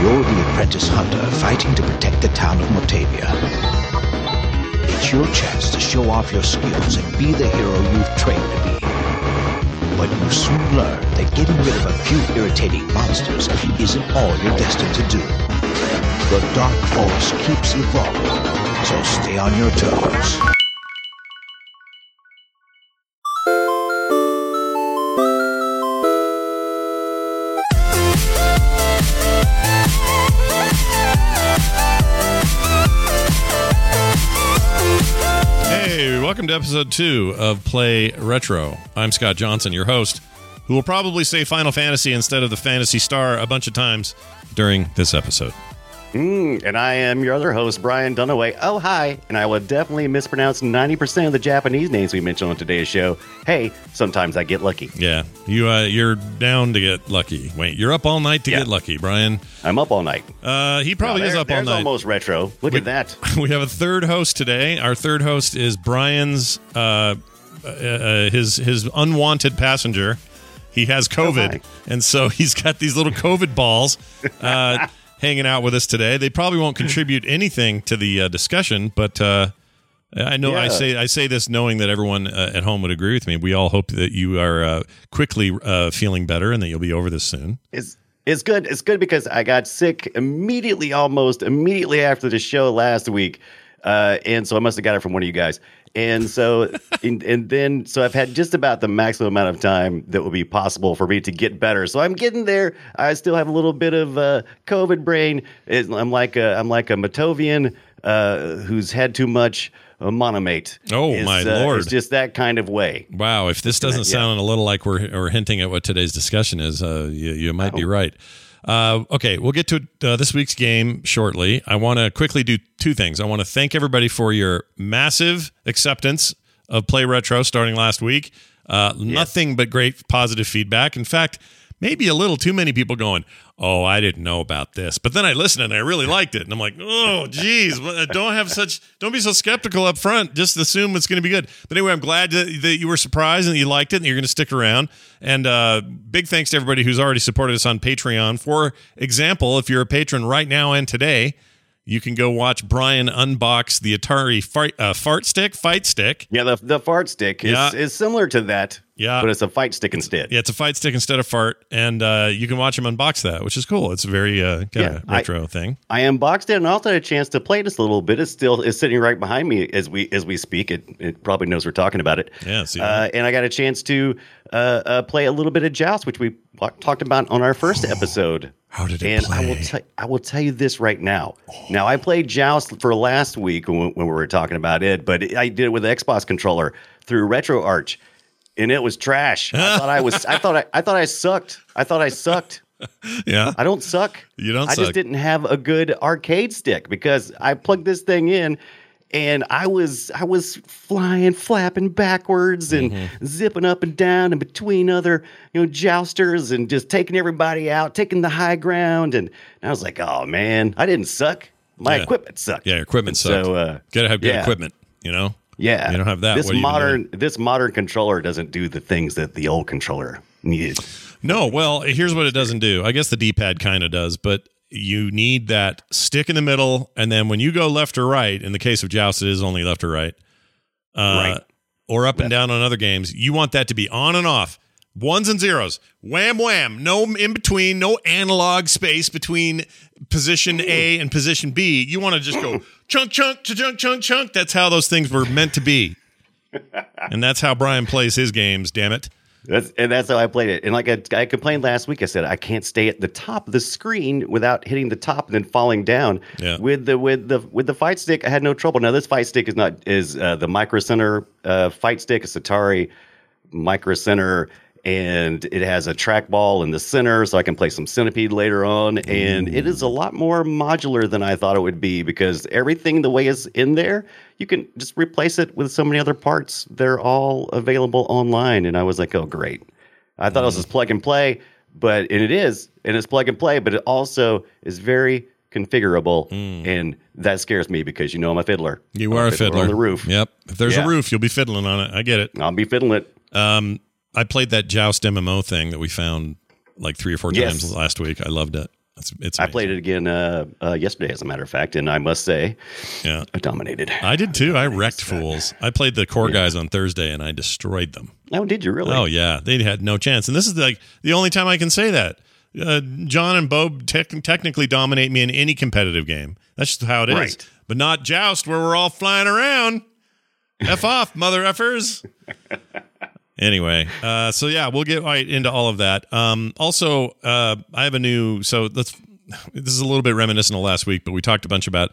You're the apprentice hunter fighting to protect the town of Motavia. It's your chance to show off your skills and be the hero you've trained to be. But you soon learn that getting rid of a few irritating monsters isn't all you're destined to do. The Dark Force keeps evolving, so stay on your toes. Welcome to episode two of Play Retro. I'm Scott Johnson, your host, who will probably say Final Fantasy instead of the Phantasy Star a bunch of times during this episode. Mm, and I am your other host, Brian Dunaway. Oh, hi. And I will definitely mispronounce 90% of the Japanese names we mentioned on today's show. Hey, sometimes I get lucky. Yeah, you uh, you're down to get lucky. Wait, you're up all night to Yeah. get lucky, Brian. I'm up all night. Uh, he probably Now, is up all night. almost retro. Look We- at that. we have a third host today. Our third host is Brian's uh, uh, uh, his his unwanted passenger. He has COVID, hi. and so he's got these little COVID balls uh, hanging out with us today. They probably won't contribute anything to the uh, discussion, but uh, I know I say I say this knowing that everyone uh, at home would agree with me. We all hope that you are uh, quickly uh, feeling better and that you'll be over this soon. It's, it's good. It's good because I got sick immediately, almost immediately after the show last week. Uh, and so I must have got it from one of you guys. And so, and, and then, so I've had just about the maximum amount of time that will be possible for me to get better. So I'm getting there. I still have a little bit of uh, COVID brain. I'm like a, I'm like a Matovian uh, who's had too much uh, monomate. Oh, It's, my uh, Lord. It's just that kind of way. Wow, if this doesn't Yeah. sound a little like we're, we're hinting at what today's discussion is, uh, you, you might be right. Uh, okay, we'll get to uh, this week's game shortly. I want to quickly do two things. I want to thank everybody for your massive acceptance of Play Retro starting last week. Uh, Nothing but great positive feedback. In fact, maybe a little too many people going, "Oh, I didn't know about this," but then I listened and I really liked it, and I'm like, "Oh, geez, don't have such, don't be so skeptical up front. Just assume it's going to be good." But anyway, I'm glad that, that you were surprised and that you liked it, and you're going to stick around. And uh, big thanks to everybody who's already supported us on Patreon. For example, if you're a patron right now and today. You can go watch Brian unbox the Atari fart, uh, fart stick, fight stick. Yeah, the, the fart stick is, Yeah. is similar to that, Yeah. but it's a fight stick instead. Yeah, it's a fight stick instead of fart, and uh, you can watch him unbox that, which is cool. It's a very uh, kind Yeah, of I- retro thing. I unboxed it and also had a chance to play this a little bit. It's still it's sitting right behind me as we as we speak. It it probably knows we're talking about it. Yeah, see uh, and I got a chance to uh, uh, play a little bit of Joust, which we talked about on our first episode. How did it and I will play? I will tell you this right now. Now I played Joust for last week when, when we were talking about it, but I did it with the Xbox controller through RetroArch, and it was trash. I thought I was I thought I, I thought I sucked. I thought I sucked. Yeah, I don't suck. You don't I suck. just didn't have a good arcade stick because I plugged this thing in and I was I was flying, flapping backwards and Mm-hmm. zipping up and down and between other, you know, jousters and just taking everybody out, taking the high ground. And I was like, oh man, I didn't suck. My Yeah. equipment sucked. yeah, your equipment And sucks. So uh, Gotta have good yeah. equipment, you know. Yeah, You don't have that, This modern this modern controller doesn't do the things that the old controller needed. No, well, here's what it doesn't do. I guess the D-pad kind of does, but you need that stick in the middle, and then when you go left or right, in the case of Joust, it is only left or right, uh, Right. or up and down on other games. You want that to be on and off, ones and zeros, wham wham, no in between, no analog space between position A and position B. You want to just go chunk chunk to chunk chunk chunk. That's how those things were meant to be, and that's how Brian plays his games. Damn it. That's and that's how I played it. And like I, I complained last week, I said I can't stay at the top of the screen without hitting the top and then falling down. Yeah. With the with the with the fight stick, I had no trouble. Now this fight stick is not is uh, the Micro Center uh, fight stick, a Atari Micro Center, and it has a trackball in the center, so I can play some Centipede later on. And it is a lot more modular than I thought it would be because everything the way it's in there, you can just replace it with so many other parts. They're all available online, and I was like, oh great. I thought it was just plug and play, but and it is, and it's plug and play, but it also is very configurable, and that scares me because you know I'm a fiddler. You I'm are a fiddler on the roof. Yep. If there's Yeah. a roof, you'll be fiddling on it. I get it. I'll be fiddling it. Um, I played that Joust MMO thing that we found like three or four Yes. times last week. I loved it. It's, it's I played it again uh, uh, yesterday, as a matter of fact, and I must say, Yeah. I dominated. I did too. I wrecked fools. I played the core guys on Thursday and I destroyed them. Oh, did you really? Oh yeah, they had no chance. And this is like the only time I can say that. Uh, John and Bob tec- technically dominate me in any competitive game. That's just how it is. Right. But not joust where we're all flying around. F off, mother effers. Anyway, uh, so yeah, we'll get right into all of that. Um, also, uh, I have a new. So let's. This is a little bit reminiscent of last week, but we talked a bunch about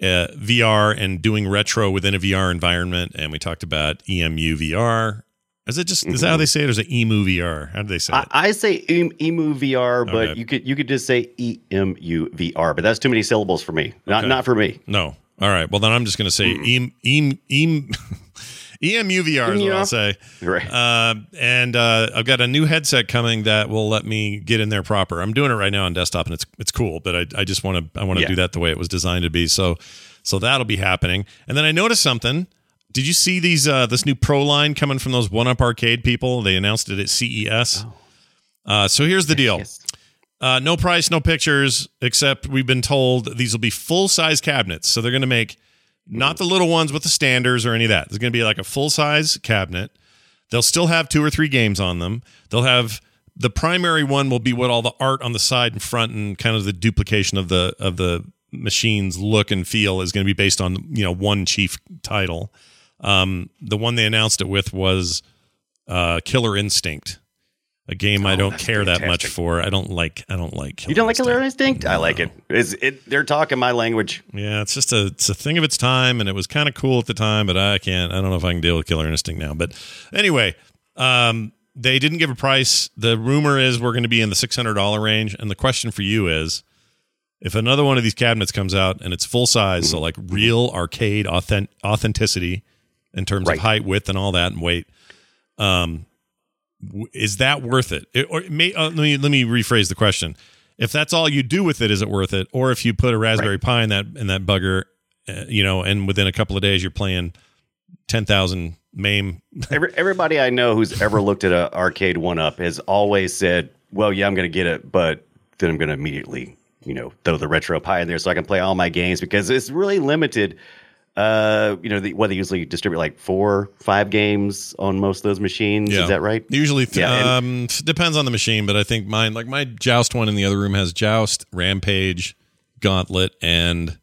uh, VR and doing retro within a VR environment, and we talked about EMU VR. Is it just is that how they say it? Or is it EMU VR? How do they say I, it? I say emu VR, but Okay. you could you could just say emu VR, but that's too many syllables for me. Not Okay. not for me. No. All right. Well, then I'm just going to say EM, EM, EM, EMU VR is what I'll say. Right. Uh, and uh, I've got a new headset coming that will let me get in there proper. I'm doing it right now on desktop, and it's it's cool. But I, I just want to I want to Yeah. do that the way it was designed to be. So so that'll be happening. And then I noticed something. Did you see these uh, this new Pro line coming from those One Up Arcade people? They announced it at CES. Uh, so here's the deal. Uh, no price, no pictures, except we've been told these will be full size cabinets. So they're going to make not the little ones with the standers or any of that. There's going to be like a full size cabinet. They'll still have two or three games on them. They'll have the primary one will be what all the art on the side and front and kind of the duplication of the of the machines look and feel is going to be based on you know one chief title. Um, the one they announced it with was uh, Killer Instinct, a game I Oh, don't that's care that much for. I don't like. I don't like. Killer You don't like Killer Instinct? I like it. Is it? They're talking my language. Yeah, it's just a it's a thing of its time, and it was kind of cool at the time, but I can't. I don't know if I can deal with Killer Instinct now. But anyway, um, they didn't give a price. The rumor is we're going to be in the six hundred dollar range, and the question for you is, if another one of these cabinets comes out and it's full size, so like real arcade authentic authenticity in terms Right. of height, width, and all that, and weight, um, is that worth it? It- or it may, uh, let me let me rephrase the question. If that's all you do with it, is it worth it? Or if you put a Raspberry Pi in that in that bugger, uh, you know, and within a couple of days you're playing ten thousand MAME. Every, everybody I know who's ever looked at an arcade one up has always said, "Well, yeah, I'm going to get it, but then I'm going to immediately, you know, throw the RetroPie in there so I can play all my games because it's really limited." Uh, you know, the, what they usually distribute like four, five games on most of those machines. Yeah. Is that right? Usually, th- Yeah, um, depends on the machine, but I think mine, like my Joust one in the other room, has Joust, Rampage, Gauntlet, and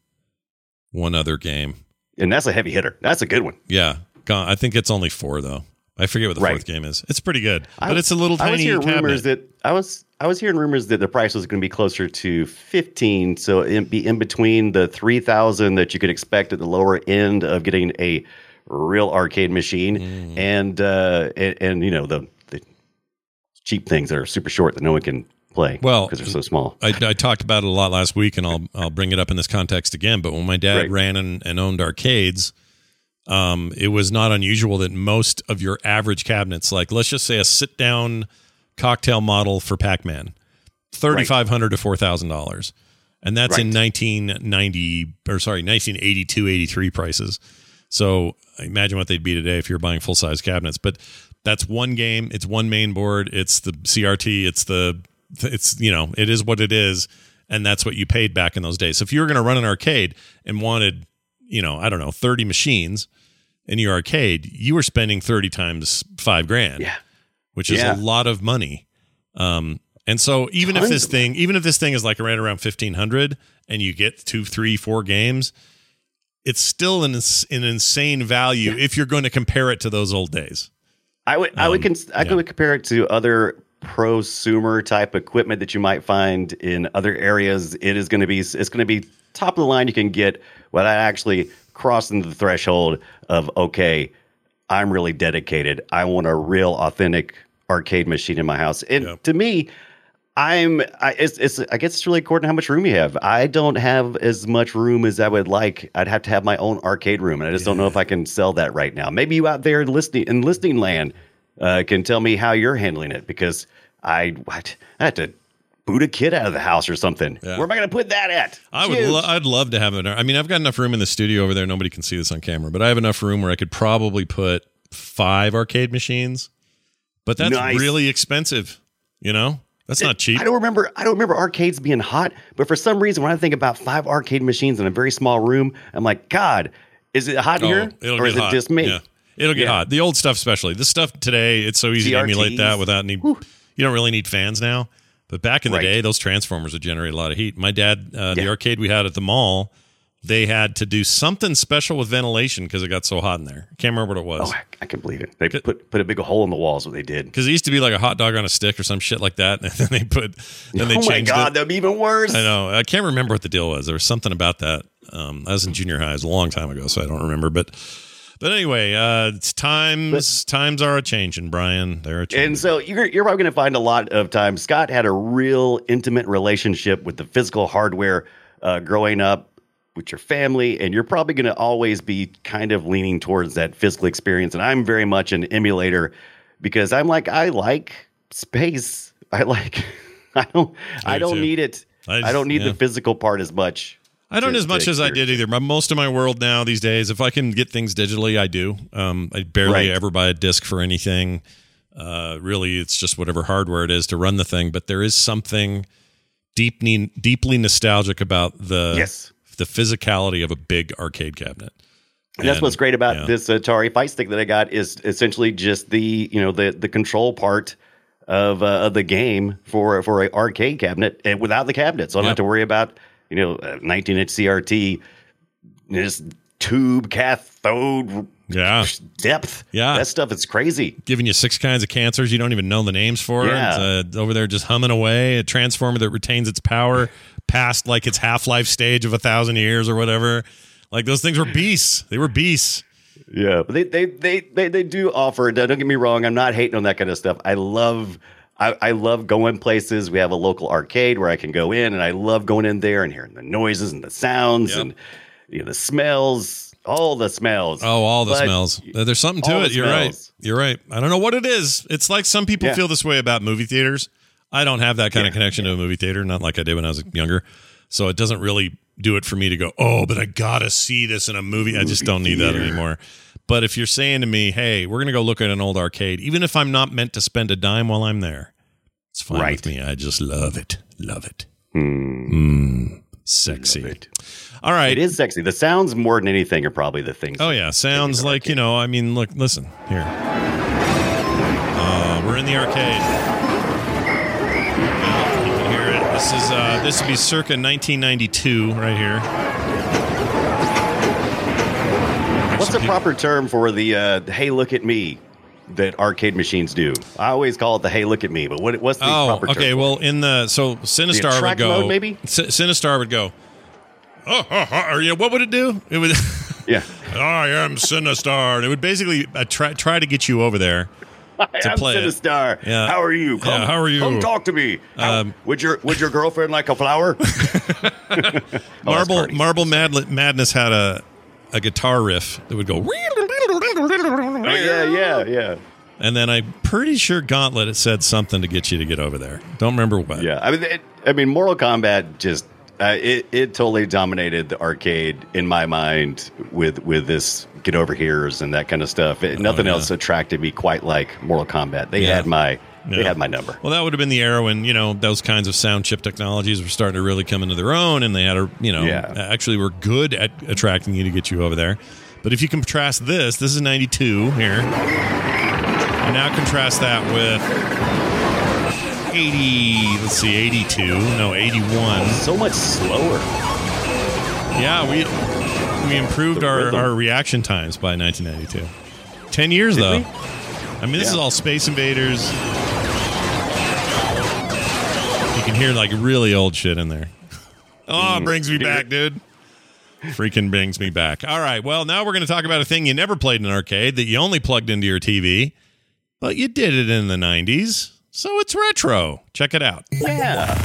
one other game. And that's a heavy hitter. That's a good one. Yeah, Gaunt- I think it's only four though. I forget what the Right. fourth game is. It's pretty good, I- but it's a little tiny. I was hearing cabinet. rumors that I was I was hearing rumors that the price was going to be closer to fifteen, so it'd be in between the three thousand that you could expect at the lower end of getting a real arcade machine, Mm. and uh, and, and you know the the cheap things that are super short that no one can play. Well, because they're so small. I, I talked about it a lot last week, and I'll I'll bring it up in this context again. But when my dad Right. ran and, and owned arcades, um, it was not unusual that most of your average cabinets, like let's just say a sit down cocktail model for Pac Man, thirty five hundred to four thousand dollars, and that's in nineteen ninety or sorry 1982, 83 prices. So imagine what they'd be today if you're buying full size cabinets. But that's one game. It's one main board. It's the CRT. It's the it's you know it is what it is, and that's what you paid back in those days. So if you were going to run an arcade and wanted you know I don't know thirty machines in your arcade, you were spending thirty times five grand Yeah. Which is a lot of money. Um, and so even if this thing, even if this thing is like right around fifteen hundred, and you get two, three, four games, it's still an an insane value if you're going to compare it to those old days. I would I would Um, cons- I yeah. could compare it to other prosumer type equipment that you might find in other areas. It is going to be it's going to be top of the line you can get without actually crossing the threshold of okay, I'm really dedicated. I want a real authentic arcade machine in my house. And Yeah. to me, I'm I it's, it's I guess it's really according to how much room you have. I don't have as much room as I would like. I'd have to have my own arcade room, and I just don't know if I can sell that right now. Maybe you out there listening in listening land uh, can tell me how you're handling it because I what I had to boot a kid out of the house or something. Yeah. Where am I going to put that at? I would, lo- I'd love to have it. I mean, I've got enough room in the studio over there. Nobody can see this on camera, but I have enough room where I could probably put five arcade machines. But that's Nice. really expensive, you know. That's not cheap. I don't remember. I don't remember arcades being hot, but for some reason, when I think about five arcade machines in a very small room, I'm like, God, is it hot Oh, here, it'll or is hot. it just me? Yeah. It'll get Yeah. hot. The old stuff, especially the stuff today, it's so easy to emulate that without need. You don't really need fans now. But back in the Right. day, those transformers would generate a lot of heat. My dad, uh, the arcade we had at the mall, they had to do something special with ventilation because it got so hot in there. I can't remember what it was. Oh, I, I can believe it. They put put a big hole in the walls. What they did. Because it used to be like a hot dog on a stick or some shit like that, and then they put, then they oh my God, it. that'd be even worse. I know. I can't remember what the deal was. There was something about that. Um, I was in junior high. It was a long time ago, so I don't remember. But but anyway, uh, it's times times are a changing, Brian. They're a changing. And so you're, you're probably going to find a lot of times Scott had a real intimate relationship with the physical hardware uh, growing up with your family, and you're probably going to always be kind of leaning towards that physical experience. And I'm very much an emulator because I'm like I like space. I like I don't I, do don't too. need it. I I, don't need yeah. the physical part as much. I don't to- as much as I did either. My, most of my world now these days, if I can get things digitally, I do. Um, I barely Right. ever buy a disc for anything. Uh, really, it's just whatever hardware it is to run the thing. But there is something deeply deeply nostalgic about the Yes. The physicality of a big arcade cabinet. And that's what's great about yeah. this Atari Fight Stick that I got is essentially just the you know the the control part of uh, of the game for for an arcade cabinet and without the cabinet, so I don't Yep. have to worry about you know 19 inch CRT, this tube cathode Yeah. depth. Yeah. that stuff is crazy. giving you six kinds of cancers you don't even know the names for. Yeah. Uh, over there just humming away. A transformer that retains its power past like its half life stage of a thousand years or whatever. Like those things were beasts. They were beasts. Yeah, but they they they they, they do offer. Don't get me wrong. I'm not hating on that kind of stuff. I love. I, I love going places. We have a local arcade where I can go in, and I love going in there and hearing the noises and the sounds Yep. and you know the smells, all the smells. Oh, all the But- smells. There's something to it. You're right. You're right. I don't know what it is. It's like some people Yeah. feel this way about movie theaters. I don't have that kind of Yeah. connection to a movie theater, not like I did when I was younger. So it doesn't really do it for me to go, oh, but I gotta see this in a movie. I just don't need that anymore. But if you're saying to me, hey, we're gonna go look at an old arcade, even if I'm not meant to spend a dime while I'm there, it's fine Right. with me. I just love it. Love it. Hmm, Mm, sexy. love it. All right. It is sexy. The sounds more than anything are probably the things. Oh yeah, sounds the like you know. I mean, look, listen here. Uh, we're in the arcade. You can hear it. This is uh, this would be circa 1992 right here. What's the proper term for the uh, "Hey, look at me" that arcade machines do? I always call it the "Hey, look at me," but what what's the Oh, proper term? okay. Well, in the so Sinistar would go mode, maybe? C- Sinistar would go. Oh, oh, oh, or, you know, what would it do? It would. yeah. I am Sinistar. And it would basically uh, try try to get you over there. to play it. Sinistar. Yeah. How are you? Come, Yeah, how are you? Come talk to me. How- Um, would your would your girlfriend like a flower? Oh, Marble Marble Mad- Madness had a a guitar riff that would go. Oh, yeah, yeah, yeah, And then I'm pretty sure Gauntlet it said something to get you to get over there. Don't remember what. yeah. I mean, it, I mean, Mortal Kombat just uh, it it totally dominated the arcade in my mind with with this get over here's and that kind of stuff. It, nothing Oh, yeah. else attracted me quite like Mortal Kombat. They Yeah. had my Yeah. they had my number. Well, that would have been the era when you know those kinds of sound chip technologies were starting to really come into their own, and they had a you know Yeah. actually were good at attracting you to get you over there. But if you contrast this, this is '92 here, and now contrast that with '80. Let's see, '82. No, '81. So much slower. Yeah, we we improved The our, rhythm. our reaction times by 1992. Ten years though. we? I mean, this is all Space Invaders. You can hear like really old shit in there. Oh, it mm. brings me back, dude. Freaking brings me back. All right. Well, now we're going to talk about a thing you never played in an arcade that you only plugged into your TV, but you did it in the 90s. So it's retro. Check it out. Yeah.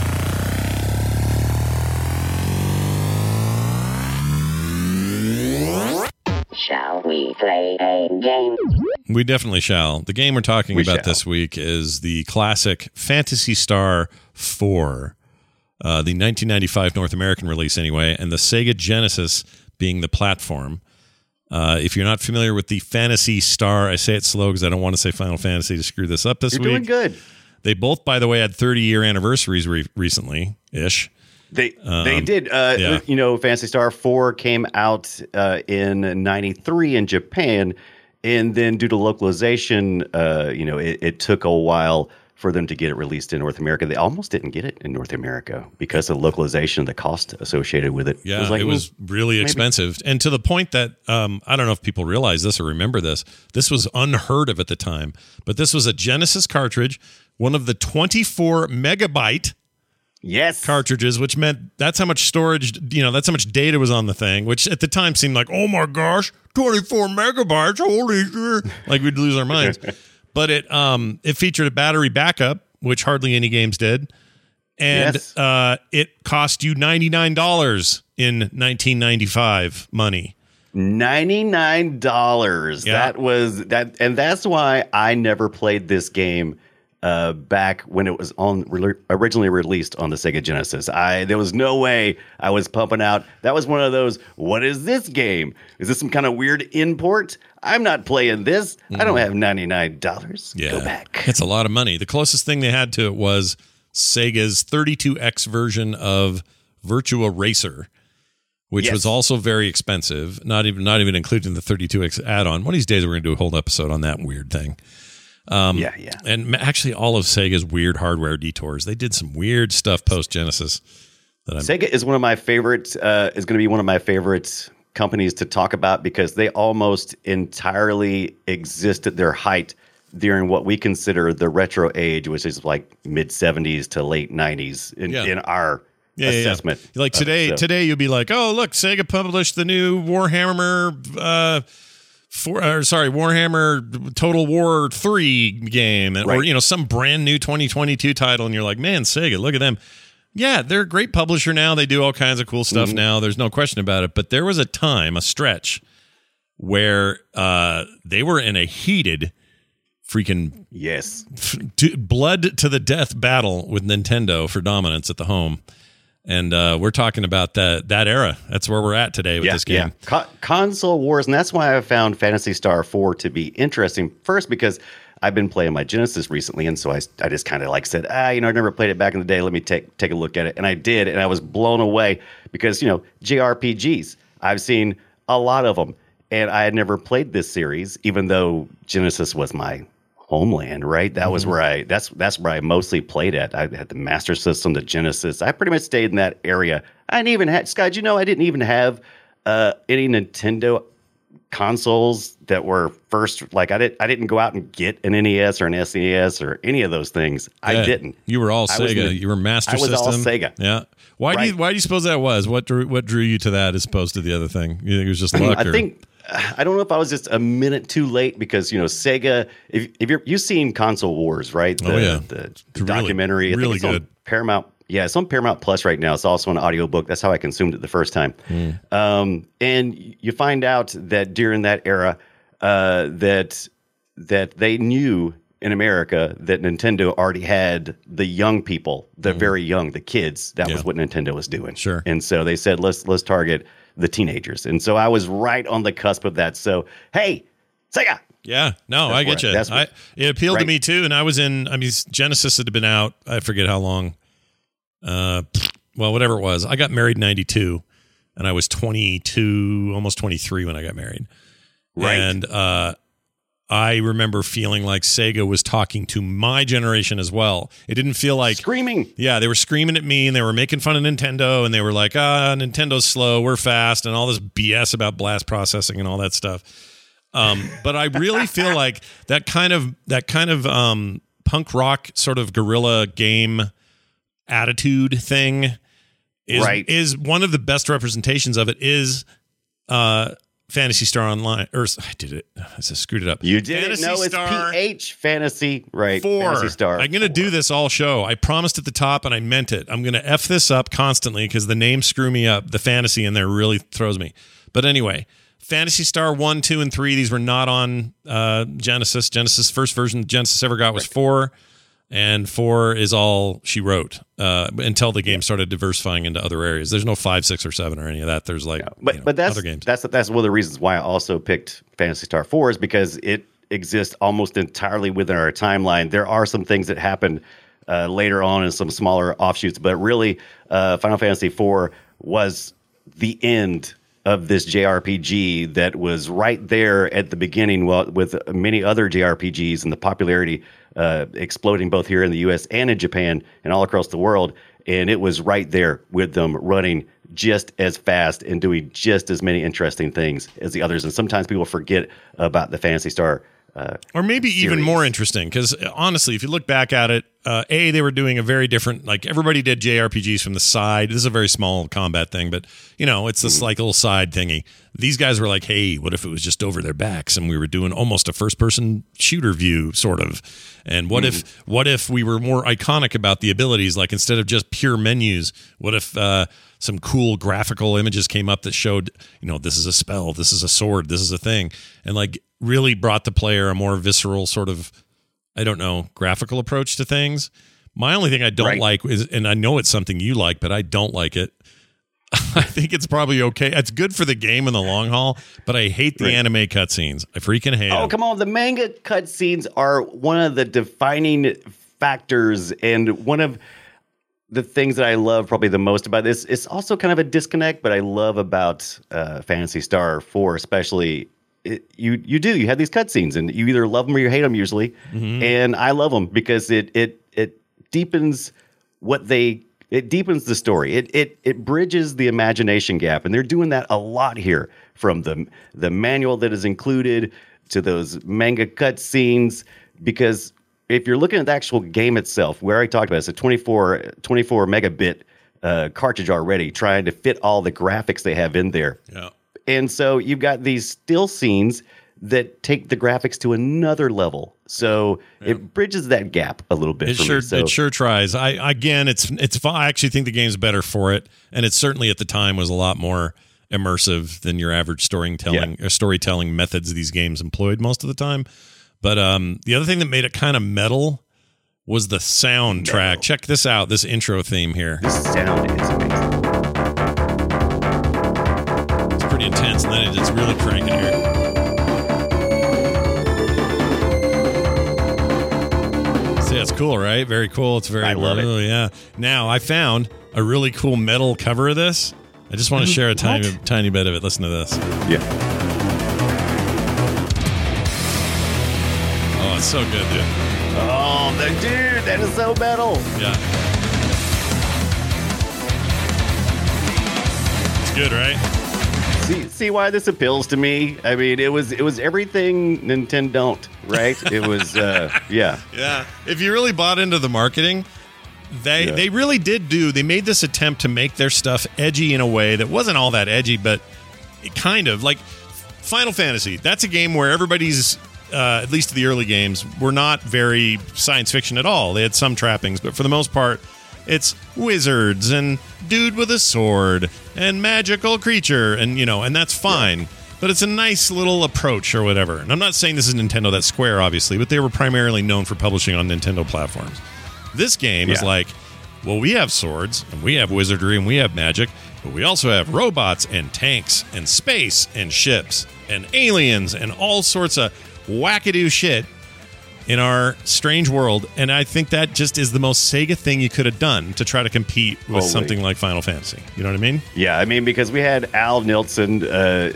Shall we play a game? We definitely shall. The game we're talking We about shall. this week is the classic Phantasy Star 4, uh, the 1995 North American release, anyway, and the Sega Genesis being the platform. Uh, if you're not familiar with the Phantasy Star, I say it slow because I don't want to say Final Fantasy to screw this up this You're week. doing good. They both, by the way, had 30 year anniversaries re- recently ish. They they did. Uh, Um, yeah. You know, Phantasy Star Four came out uh, in '93 in Japan, and then due to localization, uh, you know, it, it took a while for them to get it released in North America. They almost didn't get it in North America because of localization, the cost associated with it. Yeah, like, it was mm, really expensive, and to the point that um, I don't know if people realize this or remember this. This was unheard of at the time, but this was a Genesis cartridge, one of the 24 megabyte yes, cartridges, which meant that's how much storage, you know, that's how much data was on the thing, which at the time seemed like, oh my gosh, 24 megabytes, holy shit. Like we'd lose our minds. but it um it featured a battery backup, which hardly any games did. And Yes. uh it cost you $99 in 1995 money. Ninety nine dollars. Yeah. That was that, and that's why I never played this game uh, back when it was on re- originally released on the Sega Genesis. I there was no way I was pumping out. That was one of those. What is this game? Is this some kind of weird import? I'm not playing this. I don't have ninety nine dollars. Yeah. Go back. It's a lot of money. The closest thing they had to it was Sega's 32X version of Virtua Racer, which Yes. was also very expensive. Not even not even including the 32X add-on. One of these days we're going to do a whole episode on that weird thing. Um, yeah, yeah. And actually, all of Sega's weird hardware detours. They did some weird stuff post Genesis. Sega is one of my favorite. Uh, is going to be one of my favorite companies to talk about because they almost entirely exist at their height during what we consider the retro age, which is like mid '70s to late '90s in, Yeah. in our yeah, yeah, yeah. assessment. Like today, So- today you'd be like, oh look, Sega published the new Warhammer. Uh, for, or sorry, Warhammer Total War three game, or you know some brand new 2022 title, and you're like, man, Sega, look at them. Yeah, they're a great publisher now. They do all kinds of cool Mm-hmm. stuff now. There's no question about it. But there was a time, a stretch, where uh, they were in a heated, freaking yes, blood to the death battle with Nintendo for dominance at the home. And uh, we're talking about that that era. That's where we're at today with yeah, this game. yeah. Co- console wars, and that's why I found Phantasy Star Four to be interesting. First, because I've been playing my Genesis recently, and so I, I just kind of like said, ah, you know, I never played it back in the day. Let me take take a look at it, and I did, and I was blown away because you know JRPGs. I've seen a lot of them, and I had never played this series, even though Genesis was my homeland, right? That was where I that's that's where I mostly played at. I had the Master System, the Genesis. I pretty much stayed in that area. I didn't even have Scott. You know, I didn't even have uh, any Nintendo consoles that were first. Like I didn't I didn't go out and get an NES or an SNES or any of those things. I Yeah. didn't. You were all Sega. you were Master I was System. all Sega. Yeah. Why do you Why do you suppose that was? What drew What drew you to that as opposed to the other thing? You think it was just luck? I or- think I don't know if I was just a minute too late because you know Sega. If if you're you've seen Console Wars, right? The, Oh, yeah. the, the really- documentary. Really on good. Paramount. Yeah, it's on Paramount Plus right now. It's also an audiobook. That's how I consumed it the first time. Hmm. Um, and you find out that during that era, uh, that that they knew in America that Nintendo already had the young people, the very young, the kids. That was Hmm. What Nintendo was doing. Sure. And so they said, let's let's target the teenagers. And so I was right on the cusp of that. So hey, Sega. Yeah, no, That's I get you. I, it appealed to me too, and I was in. I mean, Genesis had been out. I forget how long. Uh, well, whatever it was. I got married in '92, and I was 22, almost 23 when I got married. Right. And uh, I remember feeling like Sega was talking to my generation as well. It didn't feel like Screaming. yeah, they were screaming at me and they were making fun of Nintendo and they were like, ah, Nintendo's slow, we're fast, and all this BS about blast processing and all that stuff. Um, but I really feel like that kind of that kind of um, punk rock sort of guerrilla game attitude thing is Right. is one of the best representations of it is uh Phantasy Star Online or I did it I just screwed it up. You did Fantasy it. No, it's Star PH Fantasy. Right. Four. Phantasy Star. I'm going to do this all show. I promised at the top and I meant it. I'm going to F this up constantly because the names screw me up. The fantasy in there really throws me. But anyway, Phantasy Star 1, 2, and 3, these were not on uh, Genesis. Genesis, first version Genesis ever got was 4. And 4 is all she wrote uh, until the game started diversifying into other areas. There's no 5, 6, or 7 or any of that. There's like But you know, but that's other games. that's that's one of the reasons why I also picked Phantasy Star Four is because it exists almost entirely within our timeline. There are some things that happened uh, later on in some smaller offshoots, but really, uh, Final Fantasy Four was the end of this JRPG that was right there at the beginning well, with many other JRPGs and the popularity uh, exploding both here in the US and in Japan and all across the world. And it was right there with them running just as fast and doing just as many interesting things as the others. And sometimes people forget about the Phantasy Star uh, or maybe even more interesting because honestly if you look back at it uh, a they were doing a very different like everybody did jrpgs from the side. This is a very small combat thing but you know it's this like little side thingy. These guys were like hey what if it was just over their backs and we were doing almost a first person shooter view sort of? And what if what if we were more iconic about the abilities? Like instead of just pure menus what if uh, some cool graphical images came up that showed you know this is a spell this is a sword this is a thing? And like really brought the player a more visceral sort of I don't know graphical approach to things. My only thing I don't Right. like is, and I know it's something you like, but I don't like it. I think it's probably okay. It's good for the game in the long haul, but I hate the Right. anime cutscenes. I freaking hate Oh, them. come on. The manga cutscenes are one of the defining factors and one of the things that I love probably the most about this. It's also kind of a disconnect, but I love about uh, Phantasy Star 4, especially. It, you you do you have these cutscenes and you either love them or you hate them usually, and I love them because it it it deepens what they it deepens the story. It it it bridges the imagination gap, and they're doing that a lot here. From the the manual that is included to those manga cutscenes, because if you're looking at the actual game itself, where I talked about, it's a 24 24 megabit uh, cartridge already, trying to fit all the graphics they have in there. Yeah. And so you've got these still scenes that take the graphics to another level. So it bridges that gap a little bit It for sure. So it sure tries. I again, it's it's. fu- I actually think the game's better for it, and it certainly at the time was a lot more immersive than your average storytelling or storytelling methods these games employed most of the time. But um, the other thing that made it kind of metal was the soundtrack. Metal. Check this out. This intro theme here. the sound is amazing. Pretty intense, and then it- it's really cranking here. See, that's cool, right? Very cool. It's very I love it. oh, Yeah. Now I found a really cool metal cover of this. I just want to mm, share a tiny, tiny bit of it. Listen to this. Yeah. Oh, it's so good, dude. Oh, the dude, that is so metal. Yeah. It's good, right? See, see why this appeals to me? I mean, it was it was everything Nintendo don't, right? it was, uh, yeah. Yeah. If you really bought into the marketing, they Yeah. they really did do. They made this attempt to make their stuff edgy in a way that wasn't all that edgy, but it kind of like Final Fantasy. That's a game where everybody's uh, at least the early games were not very science fiction at all. They had some trappings, but for the most part, it's wizards and dude with a sword and magical creature, and you know, and that's fine. But it's a nice little approach or whatever. And I'm not saying this is Nintendo, that's Square, obviously, but they were primarily known for publishing on Nintendo platforms. This game is like, well, we have swords and we have wizardry and we have magic, but we also have robots and tanks and space and ships and aliens and all sorts of wackadoo shit in our strange world. And I think that just is the most Sega thing you could have done to try to compete with Totally. something like Final Fantasy. You know what I mean? Yeah, I mean, because we had Al Nilsen uh,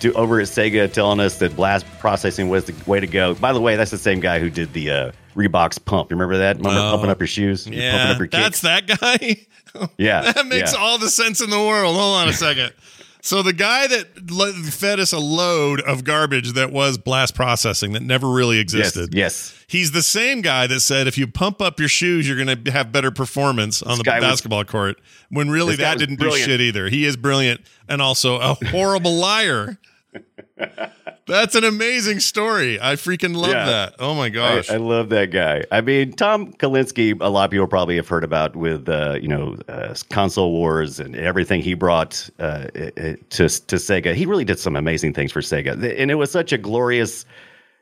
do, over at Sega telling us that blast processing was the way to go. By the way, that's the same guy who did the uh, Reeboks pump. Remember that? Remember Oh. pumping up your shoes? Up your that's that guy. Yeah, that makes yeah. all the sense in the world. Hold on a second. So the guy that fed us a load of garbage that was blast processing that never really existed. yes. He's the same guy that said if you pump up your shoes, you're going to have better performance on the guy was- basketball court. When really that didn't brilliant. do shit either. He is brilliant and also a horrible liar. That's an amazing story. I freaking love Yeah. that. Oh my gosh. I, I love that guy. I mean, Tom Kalinske, a lot of people probably have heard about with, uh, you know, uh, console wars and everything he brought uh, to to Sega. He really did some amazing things for Sega, and it was such a glorious,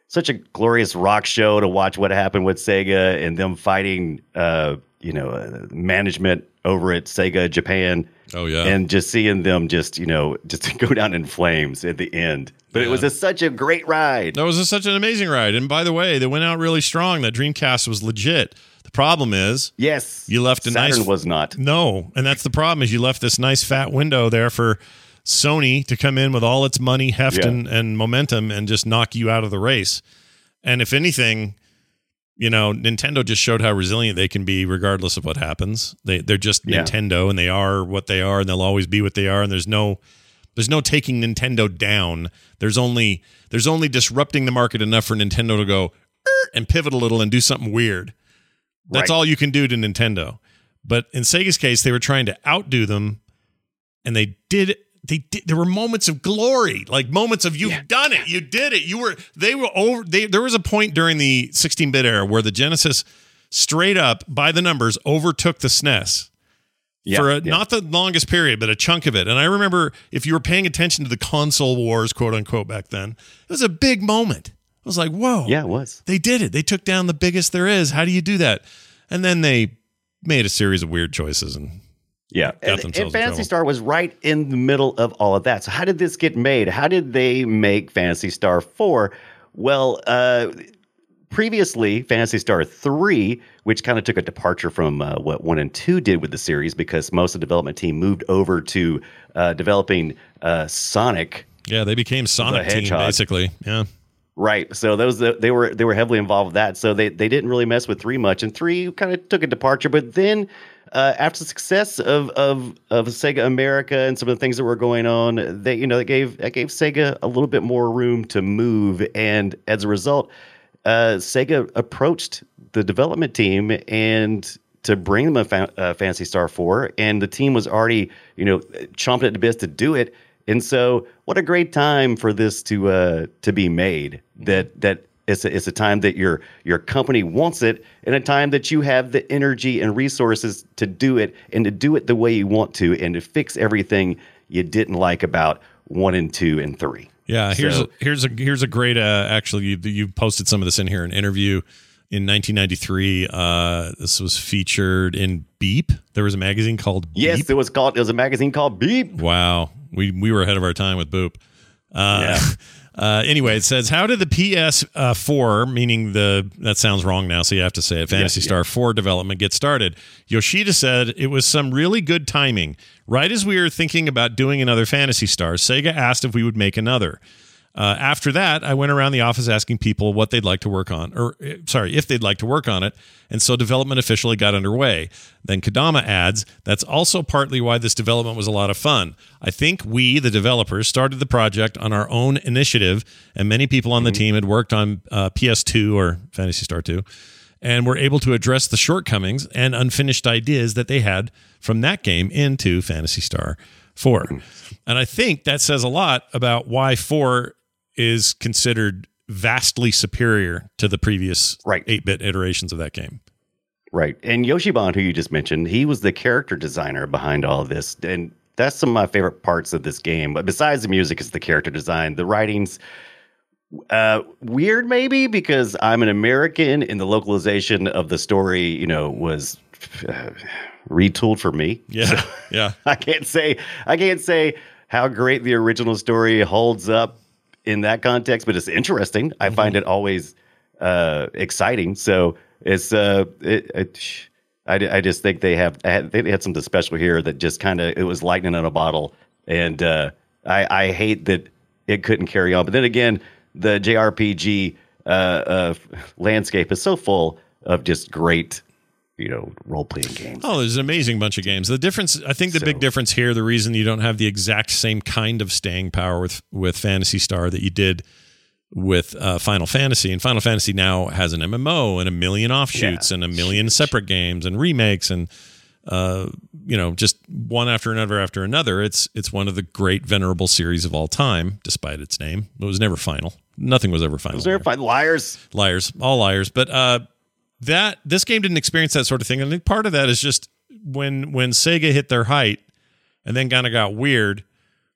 such a glorious rock show to watch what happened with Sega and them fighting, uh, you know, uh, management over at Sega Japan. Oh yeah. and just seeing them just you know just go down in flames at the end. But it was a, such a great ride. That was a, such an amazing ride. And by the way, they went out really strong. That Dreamcast was legit. The problem is Yes, You left a Saturn nice- was not. no, and that's the problem is you left this nice fat window there for Sony to come in with all its money, heft, Yeah. and, and momentum and just knock you out of the race. And if anything, you know, Nintendo just showed how resilient they can be regardless of what happens. They they're just Yeah. Nintendo and they are what they are and they'll always be what they are and there's no there's no taking Nintendo down. There's only there's only disrupting the market enough for Nintendo to go "Er," and pivot a little and do something weird. That's Right. all you can do to Nintendo. But in Sega's case, they were trying to outdo them, and they did. They did. There were moments of glory, like moments of you've done it, you did it. You were. They were over. They, there was a point during the 16-bit era where the Genesis, straight up by the numbers, overtook the SNES Yeah, for a, yeah. not the longest period, but a chunk of it. And I remember if you were paying attention to the console wars, quote unquote, back then, it was a big moment. I was like, whoa, Yeah, it was. they did it. They took down the biggest there is. How do you do that? And then they made a series of weird choices and Yeah, and, and Phantasy. Star was right in the middle of all of that. So how did this get made? How did they make Phantasy Star Four? Well, uh, previously Phantasy Star Three, which kind of took a departure from uh, what one and two did with the series, because most of the development team moved over to uh, developing uh, Sonic. yeah, they became Sonic Team basically. Yeah. Right. So those they were they were heavily involved with that. So they they didn't really mess with three much, and three kind of took a departure. But then, uh, after the success of of of Sega America and some of the things that were going on, they you know that gave that gave Sega a little bit more room to move, and as a result, uh, Sega approached the development team and to bring them a fa- uh, Phantasy Star 4, and the team was already, you know, chomping at the bit to do it. And so, what a great time for this to uh, to be made. That that it's a, it's a time that your your company wants it, and a time that you have the energy and resources to do it, and to do it the way you want to, and to fix everything you didn't like about one and two and three. Yeah, here's So- a, here's a here's a great uh, actually you you posted some of this in here an interview in 1993 uh this was featured in Beep. There was a magazine called Yes, Beep. it was called. It was a magazine called Beep. Wow. We we were ahead of our time with Boop. Uh, uh, anyway, it says, "How did the PS4, meaning the that sounds wrong now, so you have to say it, Phantasy yeah. Star 4 development get started?" Yoshida said it was some really good timing. Right as we were thinking about doing another Phantasy Star, Sega asked if we would make another. Uh, after that, I went around the office asking people what they'd like to work on, or uh, sorry, if they'd like to work on it. And so development officially got underway. Then Kodama adds, that's also partly why this development was a lot of fun. I think we, the developers, started the project on our own initiative, and many people on the team had worked on uh, PS2 or Phantasy Star 2 and were able to address the shortcomings and unfinished ideas that they had from that game into Phantasy Star 4. And I think that says a lot about why 4 is considered vastly superior to the previous Right. 8-bit iterations of that game. Right. And Yoshibon, who you just mentioned, he was the character designer behind all of this. And that's some of my favorite parts of this game. But besides the music, is the character design. The writing's uh, weird, maybe, because I'm an American and the localization of the story, you know, was uh, retooled for me. Yeah. yeah. I can't say I can't say how great the original story holds up in that context, but it's interesting. I find it always uh, exciting. So it's uh, it, it, I, I just think they have had, they had something special here that just kind of it was lightning in a bottle, and uh, I I hate that it couldn't carry on. But then again, the JRPG uh, uh, landscape is so full of just great. You know, role playing games. Oh, there's an amazing bunch of games. The difference, I think, the big difference here, the reason you don't have the exact same kind of staying power with with Phantasy Star that you did with uh, Final Fantasy, and Final Fantasy now has an MMO and a million offshoots Yeah, and a million separate games and remakes and uh, you know just one after another after another. It's it's one of the great venerable series of all time, despite its name. It was never final. Nothing was ever final. There there liars? liars, all liars. But uh, that this game didn't experience that sort of thing. And I think part of that is just when when Sega hit their height and then kind of got weird.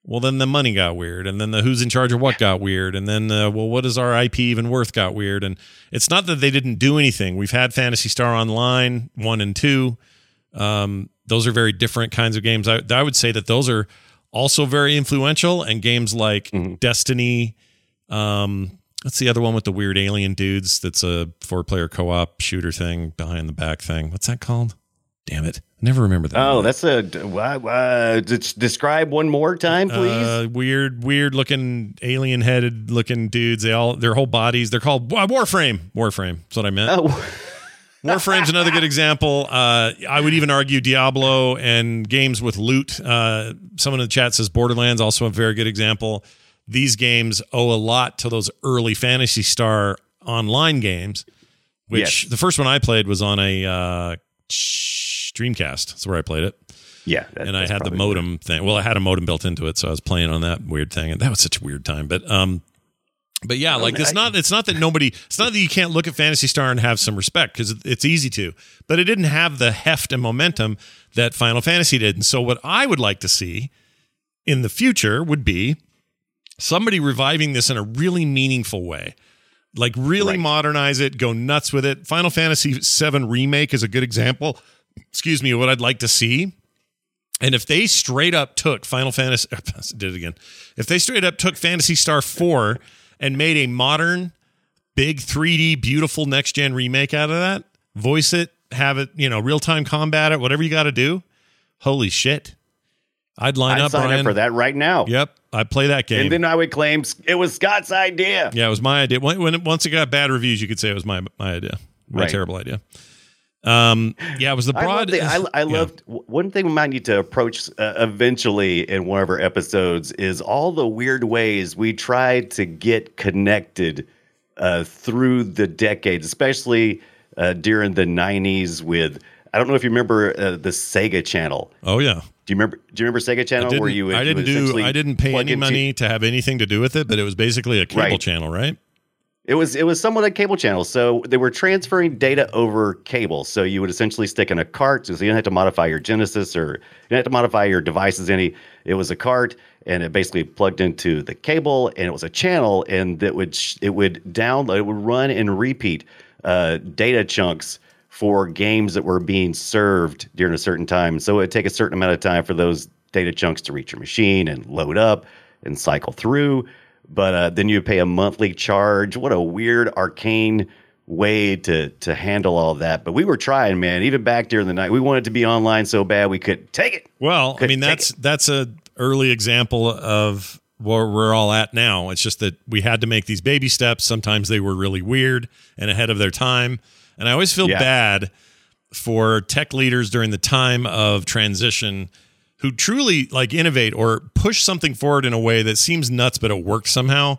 Well, then the money got weird, and then the who's in charge of what got weird, and then the, well, what is our IP even worth got weird. And it's not that they didn't do anything. We've had Phantasy Star Online one and two. Um, those are very different kinds of games. I, I would say that those are also very influential, and games like Destiny. Um, what's the other one with the weird alien dudes? That's a four-player co-op shooter thing, behind the back thing. What's that called? Damn it, I never remember that. Oh, that's a uh, uh, describe one more time, please. Uh, weird, weird looking alien headed looking dudes. They all their whole bodies. They're called uh, Warframe. Warframe. That's what I meant. oh, Warframe's another good example. Uh, I would even argue Diablo and games with loot. Uh, someone in the chat says Borderlands, also a very good example. These games owe a lot to those early Phantasy Star online games, which Yes. the first one I played was on a uh, Dreamcast. That's where I played it yeah. that- and I had the modem thing. Well, I had a modem built into it, so I was playing on that weird thing, and that was such a weird time. But um, but yeah, like it's not it's not that nobody it's not that you can't look at Phantasy Star and have some respect because it's easy to, but it didn't have the heft and momentum that Final Fantasy did. And so, what I would like to see in the future would be somebody reviving this in a really meaningful way. Like really Right. modernize it, go nuts with it. Final Fantasy VII remake is a good example. Excuse me, what I'd like to see. And if they straight up took Final Fantasy, did it again. If they straight up took Phantasy Star 4 and made a modern, big 3D, beautiful next gen remake out of that, voice it, have it, you know, real time combat it, whatever you got to do. Holy shit. I'd line I'd up, sign Brian. up for that right now. Yep. I'd play that game. And then I would claim it was Scott's idea. Yeah, it was my idea. When, when once it got bad reviews, you could say it was my my idea, my Right. terrible idea. Um, yeah, it was the I love broad. the, I, I loved one thing we might need to approach uh, eventually in one of our episodes is all the weird ways we tried to get connected uh, through the decades, especially uh, during the '90s. With I don't know if you remember uh, the Sega Channel. Oh yeah, Do you remember? Do you remember Sega Channel where you? would- I didn't would do. I didn't pay any money to have anything to do with it, but it was basically a cable Right. channel, right? It was it was somewhat a cable channel. So they were transferring data over cable. So you would essentially stick in a cart. So you didn't have to modify your Genesis or you didn't have to modify your devices any. It was a cart and it basically plugged into the cable and it was a channel and that would sh- it would download it would run and repeat uh, data chunks for games that were being served during a certain time. So it would take a certain amount of time for those data chunks to reach your machine and load up and cycle through but uh, then you pay a monthly charge. What a weird arcane way to to handle all that. But we were trying, man. Even back during the night, we wanted to be online so bad we could take it. Well, I Couldn't mean that's that's a early example of where we're all at now. It's just that we had to make these baby steps. Sometimes they were really weird and ahead of their time. And I always feel Yeah. bad for tech leaders during the time of transition who truly like innovate or push something forward in a way that seems nuts but it works somehow.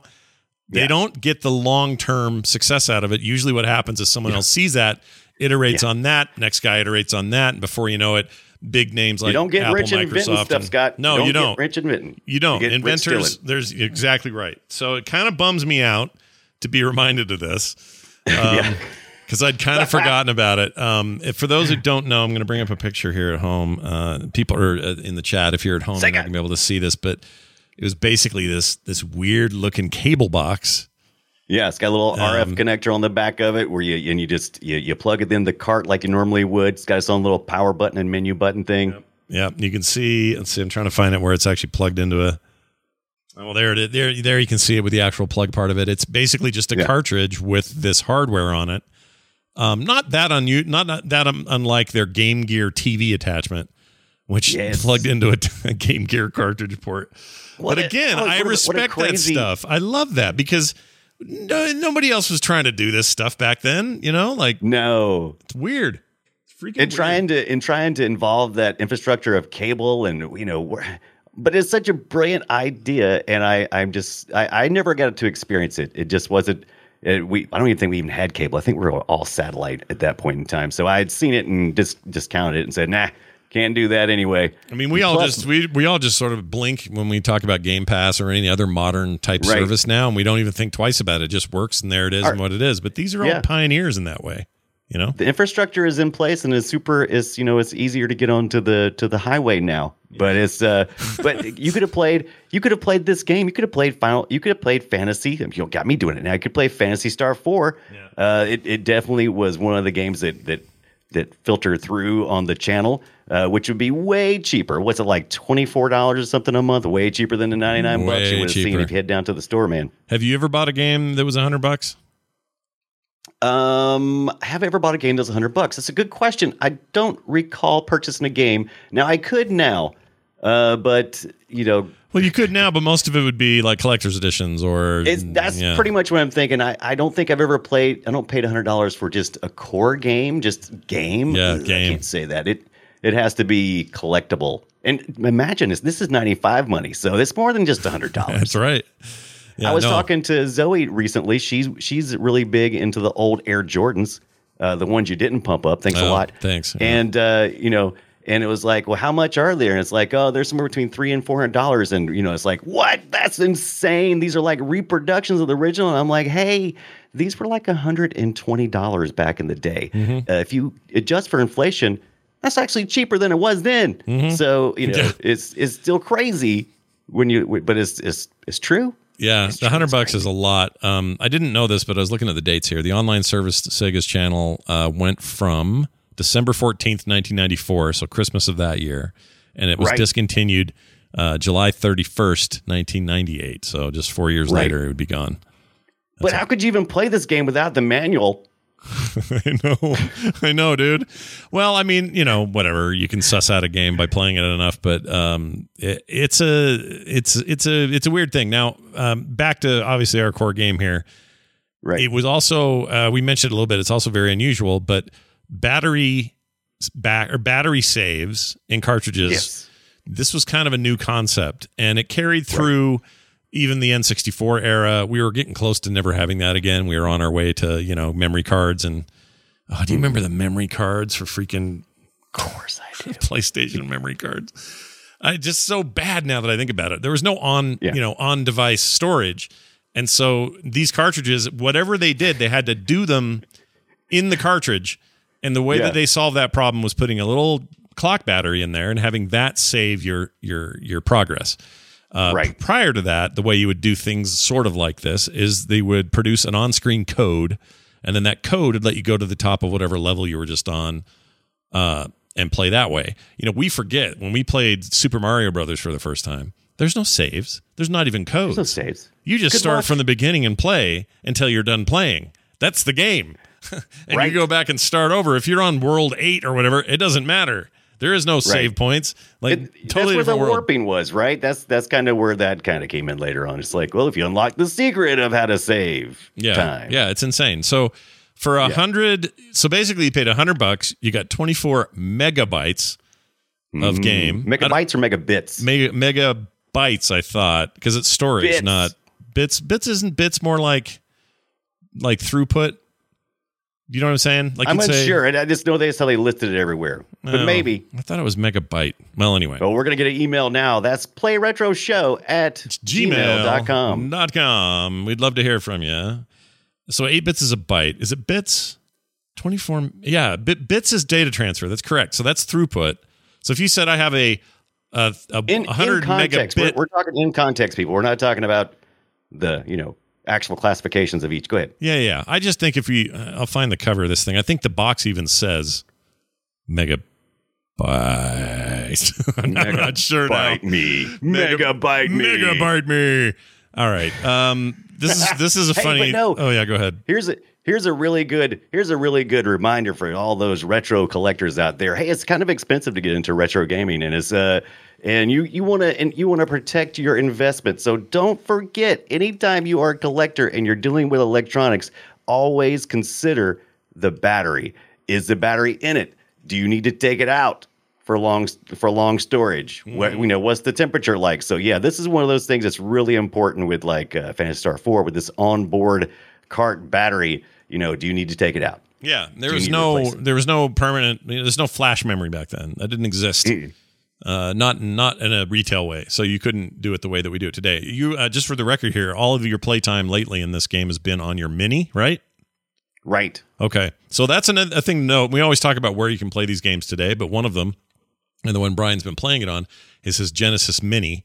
They Yeah. don't get the long-term success out of it. Usually what happens is someone else sees that, iterates on that, next guy iterates on that, and before you know it, big names like you don't get Apple, rich Microsoft, stuff, and- Scott. No, you get don't. rich inventing. You don't. rich Inventors, there's exactly right. So it kind of bums me out to be reminded of this. yeah. Um, because I'd kind of forgotten about it. Um, if, for those who don't know, I'm going to bring up a picture here at home. Uh, people are uh, in the chat. If you're at home, you're not going to be able to see this, but it was basically this this weird looking cable box. Yeah, it's got a little Um, RF connector on the back of it where you and you just you, you plug it in the cart like you normally would. It's got its own little power button and menu button thing. Yeah, you can see. Let's see. I'm trying to find it where it's actually plugged into a. Oh, well, there it is. There, there you can see it with the actual plug part of it. It's basically just a Yeah. cartridge with this hardware on it. Um, not that un- not, not that um, unlike their Game Gear TV attachment, which Yes. plugged into a, a Game Gear cartridge port. What but again, a- I a- respect crazy- that stuff. I love that because no, nobody else was trying to do this stuff back then. You know, like No, it's weird. It's freaking in weird. trying to in trying to involve that infrastructure of cable and you know but it's such a brilliant idea and i i'm just i, I never got to experience it it just wasn't it, we i don't even think we even had cable i think we were all satellite at that point in time so i had seen it and just discounted it and said nah can't do that anyway I mean, we all just we we all just sort of blink when we talk about Game Pass or any other modern type Right. service now, and we don't even think twice about it. It just works, and there it is, Our- and what it is. But these are all Yeah. pioneers in that way, you know. the infrastructure is in place and it's super it's you know it's easier to get onto the to the highway now but it's uh but you could have played you could have played this game you could have played final you could have played fantasy you got me doing it now i could play phantasy star 4 uh it, it definitely was one of the games that that that filter through on the channel, uh, which would be way cheaper. What's it like twenty four dollars or something a month? Way cheaper than the ninety nine bucks you would have seen if you head down to the store, man. Have you ever bought a game that was a hundred bucks? Um, have I ever bought a game that's hundred bucks? That's a good question. I don't recall purchasing a game. Now I could now, uh, but you know, Well, you could now, but most of it would be like collector's editions or It's, that's yeah. pretty much what I'm thinking. I, I don't think I've ever played. I don't paid hundred dollars for just a core game, just game. Yeah, game. I can't say that. It it has to be collectible. And imagine this. This is ninety five money, so it's more than just hundred dollars. That's right. Yeah, I was no. talking to Zoe recently. She's she's really big into the old Air Jordans, uh, the ones you didn't pump up. Thanks a Oh, lot. thanks. And uh, you know, and it was like, well, how much are there? And it's like, oh, they're somewhere between three and four hundred dollars. And you know, it's like, what? That's insane. These are like reproductions of the original. And I'm like, hey, these were like hundred and twenty dollars back in the day. Mm-hmm. Uh, if you adjust for inflation, that's actually cheaper than it was then. Mm-hmm. So you know, Yeah. it's it's still crazy when you, but it's it's it's true. Yeah, the hundred bucks is a lot. Um, I didn't know this, but I was looking at the dates here. The online service Sega's channel uh, went from December fourteenth, nineteen ninety four, so Christmas of that year, and it was Right. discontinued uh, July thirty first, nineteen ninety eight. So just four years Right. later, it would be gone. But how could you even play this game without the manual? I know, I know, dude. Well, I mean, you know, whatever. You can suss out a game by playing it enough, but um, it, it's a, it's, it's a, it's a weird thing. Now, um, back to obviously our core game here. Right. It was also uh, we mentioned a little bit. It's also very unusual, but battery back or battery saves in cartridges. yes. This was kind of a new concept, and it carried through even the N64 era. We were getting close to never having that again. We were on our way to you know memory cards and. Oh, do you remember the memory cards for freaking Of course I do. PlayStation memory cards. I just so bad now that I think about it. There was no on, Yeah. you know, on device storage. And so these cartridges, whatever they did, they had to do them in the cartridge. And the way Yeah. that they solved that problem was putting a little clock battery in there and having that save your your your progress. Uh, Right. Prior to that, the way you would do things sort of like this is they would produce an on-screen code, and then that code would let you go to the top of whatever level you were just on, uh, and play that way. You know, we forget when we played Super Mario Brothers for the first time. There's no saves. There's not even codes. There's no saves. You just Good start luck. from the beginning and play until you're done playing. That's the game. and Right. you go back and start over. If you're on world eight or whatever, it doesn't matter. There is no save points. Like It- totally that's where the world. warping was, right? That's that's kind of where that kind of came in later on. It's like, well, if you unlock the secret of how to save Yeah, time, yeah, it's insane. So for a hundred, so basically you paid a hundred bucks. You got 24 megabytes of mm-hmm. game. Megabytes or megabits. mega megabytes i thought because it's storage Bits. not bits bits isn't bits more like like throughput you know what i'm saying like I'm say- unsure. and I just know that's how they listed it everywhere. But Oh, maybe. i thought it was megabyte well anyway Well, we're gonna get an email now. That's playretroshow at gmail.com. dot com we'd love to hear from you so 8 bits is a byte is it bits 24 yeah bit, bits is data transfer that's correct so that's throughput so if you said i have a a, a In, 100 in context, we're, megabit we're talking in context, people. We're not talking about the you know actual classifications of each. Go ahead. Yeah, yeah. I just think if we, uh, I'll find the cover of this thing. I think the box even says megabyte. I'm not, not sure now. Bite me, megabyte me. Megabyte me. All right. Um, this is this is a Hey, funny. no. Oh yeah, go ahead. Here's a here's a really good here's a really good reminder for all those retro collectors out there. Hey, it's kind of expensive to get into retro gaming, and it's uh and you you want to and you want to protect your investment. So don't forget, anytime you are a collector and you're dealing with electronics, always consider the battery. Is the battery in it? Do you need to take it out? For long for long storage, what you know, what's the temperature like? So yeah, this is one of those things that's really important with like uh, Phantasy Star Four with this onboard cart battery. You know, do you need to take it out? Yeah, there Do was no there was no permanent. you know, There's no flash memory back then. That didn't exist. Mm. Uh, not not in a retail way, so you couldn't do it the way that we do it today. You uh, just for the record here, all of your playtime lately in this game has been on your mini, right? Right. Okay, so that's another a thing to note. We always talk about where you can play these games today, but one of them, and the one Brian's been playing it on, is his Genesis Mini.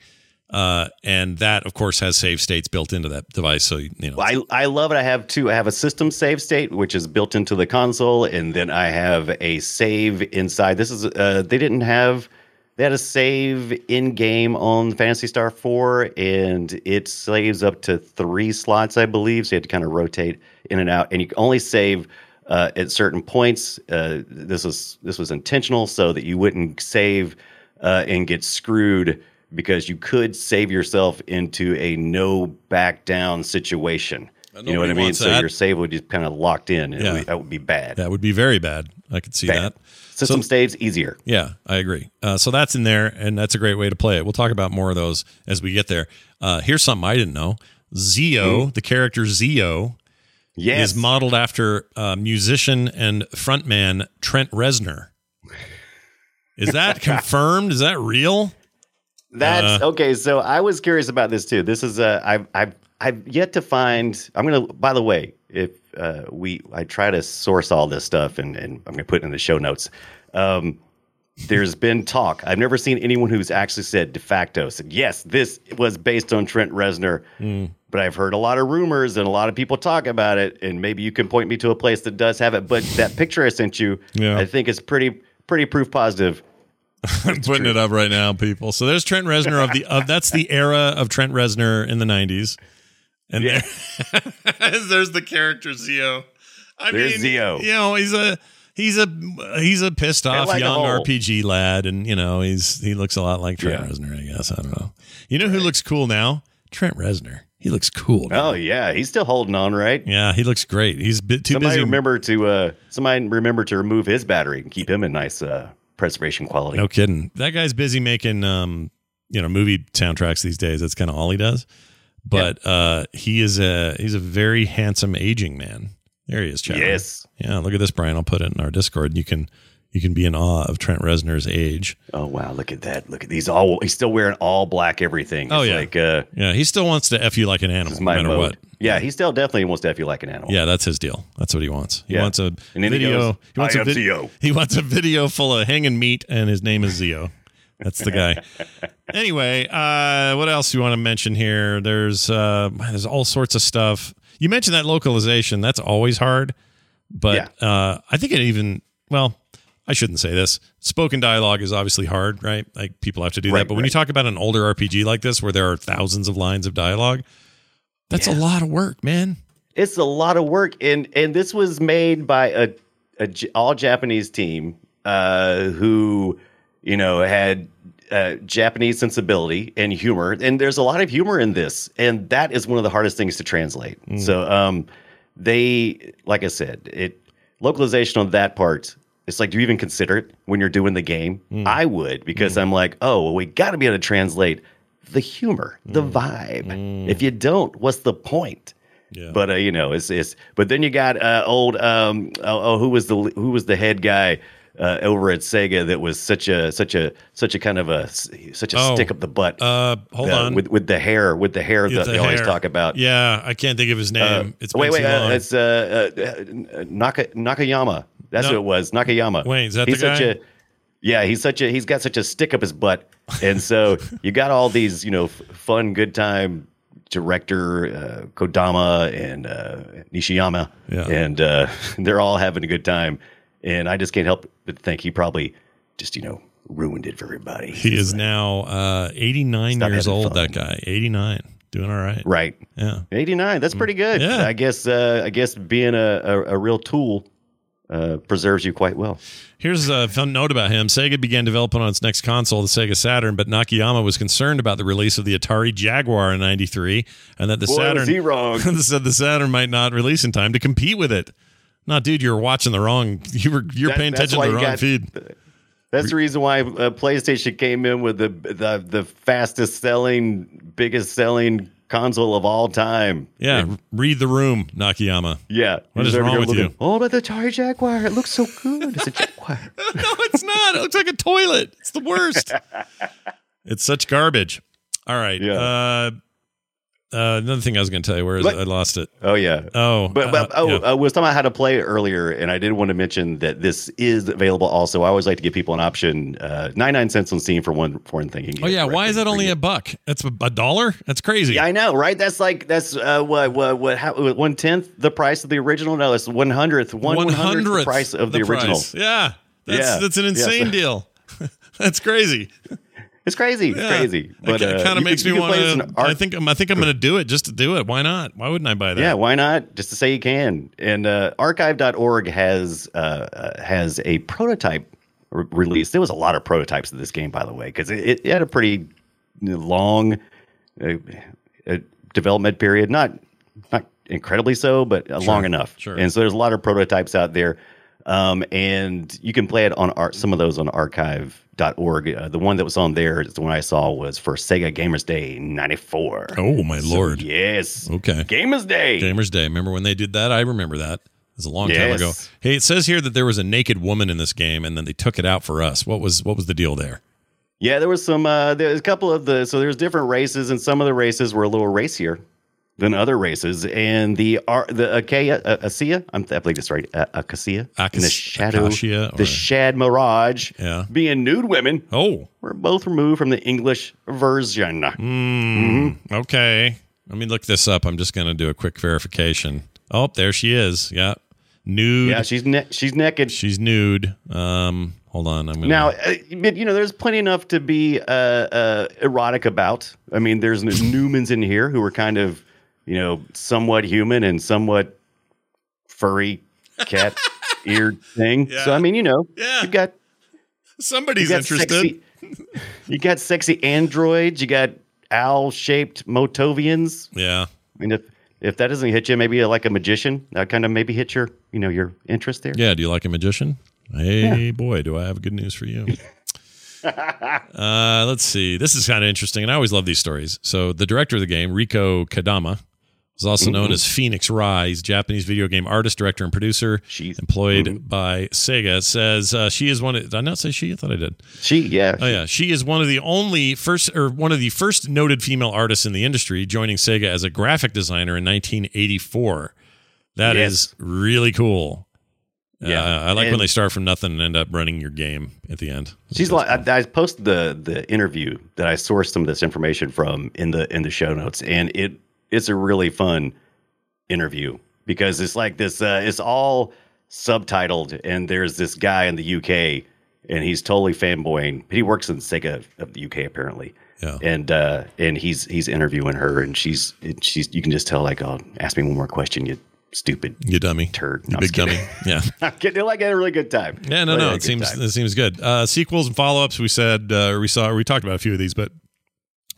Uh, and that, of course, has save states built into that device. So you know, I, I love it. I have two. I have a system save state, which is built into the console, and then I have a save inside. This is uh, they didn't have they had a save in game on Phantasy Star Four, and it saves up to three slots, I believe. So you had to kind of rotate in and out, and you can only save uh, at certain points. Uh, this was this was intentional so that you wouldn't save uh, and get screwed because you could save yourself into a no back down situation. You know what I mean? So that. your save would just kind of locked in, and Yeah. would- that would be bad. that would be very bad. I could see Bad. that. System So- staves easier. Yeah, I agree. Uh, so that's in there, and that's a great way to play it. We'll talk about more of those as we get there. Uh, here's something I didn't know: Zio, the character Zio, Yes, is modeled after uh, musician and frontman Trent Reznor. Is that confirmed? Is that real? That's Uh, okay. So I was curious about this too. This is a I've I've I've yet to find. I'm gonna. By the way, if uh, we I try to source all this stuff and and I'm gonna put it in the show notes. Um, there's been talk. I've never seen anyone who's actually said de facto said yes, this was based on Trent Reznor. Hmm. But I've heard a lot of rumors and a lot of people talk about it. And maybe you can point me to a place that does have it. But that picture I sent you, Yeah. I think is pretty pretty proof positive. I'm putting it up right now, people. So there's Trent Reznor of the of that's the era of Trent Reznor in the 90s, and there, there's the character Zio. I There's mean, Zio. You know, he's a he's a he's a pissed off like young. RPG lad, and you know he's he looks a lot like Trent Yeah. Reznor. I guess I don't know. You know who looks cool now? Trent Reznor. He looks cool. Now. Oh yeah, he's still holding on, right? Yeah, he looks great. He's a bit too Somebody busy. remember to uh, somebody remember to remove his battery and keep him in nice uh, preservation quality. No kidding. That guy's busy making um, you know, movie soundtracks these days. That's kind of all he does. But uh he is a he's a very handsome aging man. There he is, Chad. Yes. Yeah, look at this, Brian. I'll put it in our Discord. You can you can be in awe of Trent Reznor's age. Oh wow, look at that! Look at these all. He's still wearing all black everything. Oh, yeah. Like uh, Yeah, he still wants to F you like an animal, no matter mode. what. Yeah, he still definitely wants to f you like an animal. Yeah, that's his deal. That's what he wants. He Yeah. wants a then he video. goes, he wants "I a am vid- Zio." He wants a video full of hanging meat, and his name is Zio. That's the guy. anyway, uh, what else do you want to mention here? There's uh, there's all sorts of stuff. You mentioned that localization. That's always hard, but uh, I think it even well. I shouldn't say this. Spoken dialogue is obviously hard, right? Like people have to do that. Right, But when you talk about an older RPG like this, where there are thousands of lines of dialogue, that's a lot of work, man. it's a lot of work, and and this was made by a all Japanese team uh, who you know had uh, Japanese sensibility and humor, and there's a lot of humor in this, and that is one of the hardest things to translate. So um, they, like I said, it localization on that part. It's like, do you even consider it when you're doing the game? I would because I'm like, oh, well, we got to be able to translate the humor, the vibe. If you don't, what's the point? Yeah. But uh, you know, it's it's. But then you got uh, old um oh, oh who was the who was the head guy uh, over at Sega that was such a such a such a kind of a such a Oh, stick up the butt. Uh, hold the- on. with with the hair with the hair that the they always talk about. Yeah, I can't think of his name. Uh, it's wait wait uh, it's uh, uh, Naka Nakayama. That's No. who it was. Nakayama. Wait, is that he's the such guy? a yeah, he's such a he's got such a stick up his butt, and so you got all these you know f- fun good time director uh, Kodama and uh, Nishiyama, Yeah. and uh, they're all having a good time, and I just can't help but think he probably just you know ruined it for everybody. he is now uh, 89 years old. fun. That guy, 89, doing all right. right. Yeah. 89 that's pretty good. Yeah. i guess uh, i guess being a, a, a real tool uh, preserves you quite well Here's a fun note about him. Sega began development on its next console, the Sega Saturn, but Nakayama was concerned about the release of the Atari Jaguar in '93, and that the Boy, Saturn he wrong. said the Saturn might not release in time to compete with it. No, dude, you're watching the wrong. You were you're That- paying attention to the wrong got- feed. that's the reason why uh, playstation came in with the, the the fastest selling biggest selling console of all time Yeah, read the room, Nakayama. yeah What is wrong with looking, you? oh but the atari jaguar it looks so good it's a jaguar no, it's not. It looks like a toilet. It's the worst. it's such garbage. All right. Yeah. Uh, Uh, another thing I was going to tell you, where is What? it? I lost it. Oh yeah. Oh, But, but uh, oh, yeah. I was talking about how to play earlier, and I did want to mention that this is available. Also, I always like to give people an option: uh, ninety nine cents on Steam for one foreign one thing. you can oh yeah, why is that only for a buck? That's a, a dollar. That's crazy. Yeah, I know, right? That's like that's uh, what what what how, one tenth the price of the original. No, it's one hundredth one One hundredth the price of the, original. price. Yeah, that's Yeah. that's an Yeah, insane so- deal. that's crazy. It's crazy. It's Yeah. crazy. But it uh, kind of you makes me want play this in to. I think I'm. I think I'm going to do it just to do it. Why not? Why wouldn't I buy that? Yeah, why not? Just to say you can. And uh, archive.org has uh, uh, has a prototype re- release. There was a lot of prototypes of this game, by the way, because it, it had a pretty long uh, uh, development period. Not not incredibly so, but uh, long enough. sure. And so there's a lot of prototypes out there. Um, and you can play it on ar- some of those on archive.org. Uh, the one that was on there is the one I saw was for Sega Gamers Day 94. Oh my So, lord. yes. Okay. Gamers Day. Gamers Day. Remember when they did that? I remember that. It was a long time ago. Hey, it says here that there was a naked woman in this game, and then they took it out for us. What was what was the deal there? Yeah, there was some. Uh, there was a couple of the. So there's different races, and some of the races were a little racier than other races. And the Ar- the Achaia, uh, Acia, I'm, I believe it's right, uh, Acacia, and the Shadow, Acacia, or- the Shad Mirage, Yeah. being nude women, Oh, were both removed from the English version. okay. Let me look this up. I'm just going to do a quick verification. Oh, there she is. Yeah, nude. Yeah, she's ne- she's naked. She's nude. Um, hold on. I'm gonna, Now, uh, but you know, there's plenty enough to be uh, uh, erotic about. I mean, there's Numans in here who are kind of, you know, somewhat human and somewhat furry cat eared thing. So I mean, you know, Yeah. you got you somebody's got interested. sexy, you got sexy androids. You got owl shaped Motavians. Yeah. I mean, if if that doesn't hit you, maybe like a magician, that kind of maybe hit your you know your interest there. Yeah. Do you like a magician? Hey, boy, do I have good news for you. uh, let's see. This is kind of interesting, and I always love these stories. So, the director of the game, Rieko Kodama, is also known Mm-hmm. as Phoenix Rise, Japanese video game artist, director, and producer. She's- employed Mm-hmm. by Sega. Says uh, she is one. Of, did I not say she? I thought I did. She, yeah, Oh yeah, she is one of the only first or one of the first noted female artists in the industry, joining Sega as a graphic designer in 1984. That is Yes. really cool. Yeah. Uh, I like when they start from nothing and end up running your game at the end. She's like I, I posted the the interview that I sourced some of this information from in the in the show notes, and it it's a really fun interview because it's like this. Uh, it's all subtitled, and there's this guy in the UK, and he's totally fanboying. He works in Sega of the UK apparently, Yeah. and uh, and he's he's interviewing her, and she's and she's you can just tell like, oh, ask me one more question, you stupid You dummy, turd. No, big dummy. Yeah. I'm getting like a really good time. Yeah, no, no. It seems time. it seems good. Uh, sequels and follow ups. We said uh, we saw we talked about a few of these, but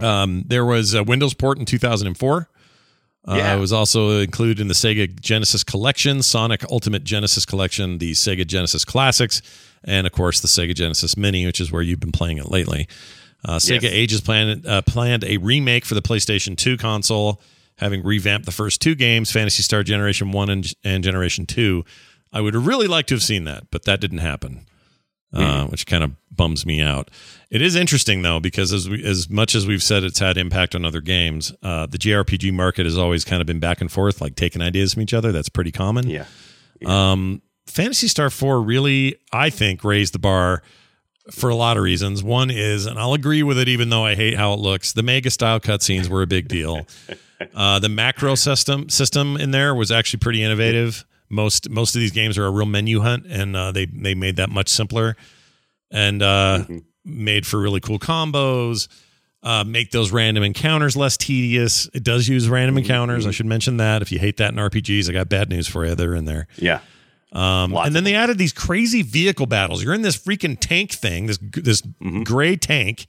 um, there was a Windows port in 2004. Uh, It was also included in the Sega Genesis Collection, Sonic Ultimate Genesis Collection, the Sega Genesis Classics, and of course the Sega Genesis Mini, which is where you've been playing it lately. Uh, Sega Yes. Ages planned uh, planned a remake for the PlayStation 2 console, having revamped the first two games, Phantasy Star Generation 1 and, and Generation 2. I would really like to have seen that, but that didn't happen, uh, which kind of bums me out. It is interesting though because as we, as much as we've said it's had impact on other games, uh, the JRPG market has always kind of been back and forth, like taking ideas from each other. That's pretty common. yeah. Um, Phantasy Star 4 really, I think, raised the bar for a lot of reasons. One is, and I'll agree with it, even though I hate how it looks. The mega style cutscenes were a big deal. Uh, the macro system system in there was actually pretty innovative. Most most of these games are a real menu hunt, and uh, they they made that much simpler and uh, made for really cool combos. Uh, make those random encounters less tedious. It does use random encounters. I should mention that. If you hate that in RPGs, I got bad news for you. They're in there. Yeah. Um, and then they added these crazy vehicle battles. You're in this freaking tank thing, this this gray tank,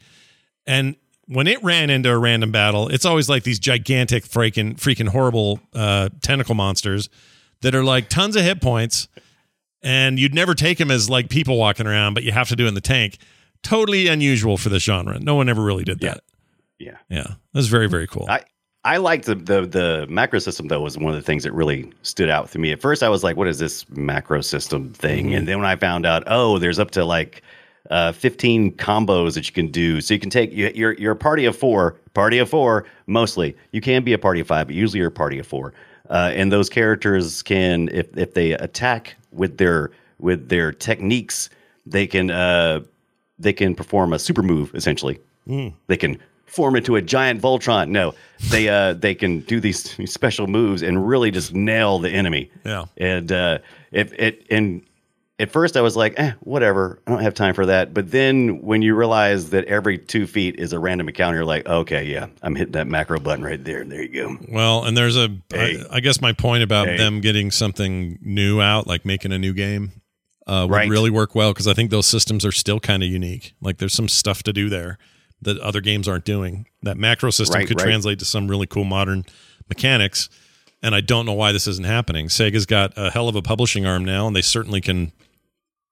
and when it ran into a random battle, it's always like these gigantic, freaking, freaking horrible uh, tentacle monsters that are like tons of hit points, and you'd never take them as like people walking around, but you have to do in the tank. Totally unusual for this genre. No one ever really did Yeah. that. Yeah. Yeah, that was very very cool. I I liked the, the the macro system though was one of the things that really stood out to me. At first, I was like, "What is this macro system thing?" Mm-hmm. And then when I found out, oh, there's up to like uh, 15 combos that you can do. So you can take you- you're you're a party of four, party of four mostly. You can be a party of five, but usually you're a party of four. Uh, and those characters can, if if they attack with their with their techniques, they can uh, they can perform a super move essentially. They can form into a giant Voltron. No, they uh they can do these, these special moves and really just nail the enemy. Yeah. And uh if it and at first I was like, eh, whatever. I don't have time for that. But then when you realize that every two feet is a random encounter, you're like, okay, yeah, I'm hitting that macro button right there. And There you go. Well, and there's a. I Hey. I guess my point about Hey. them getting something new out, like making a new game, uh, would Right. really work well because I think those systems are still kind of unique. Like there's some stuff to do there that other games aren't doing. That macro system Right, could right. translate to some really cool modern mechanics, and I don't know why this isn't happening. Sega's got a hell of a publishing arm now, and they certainly can,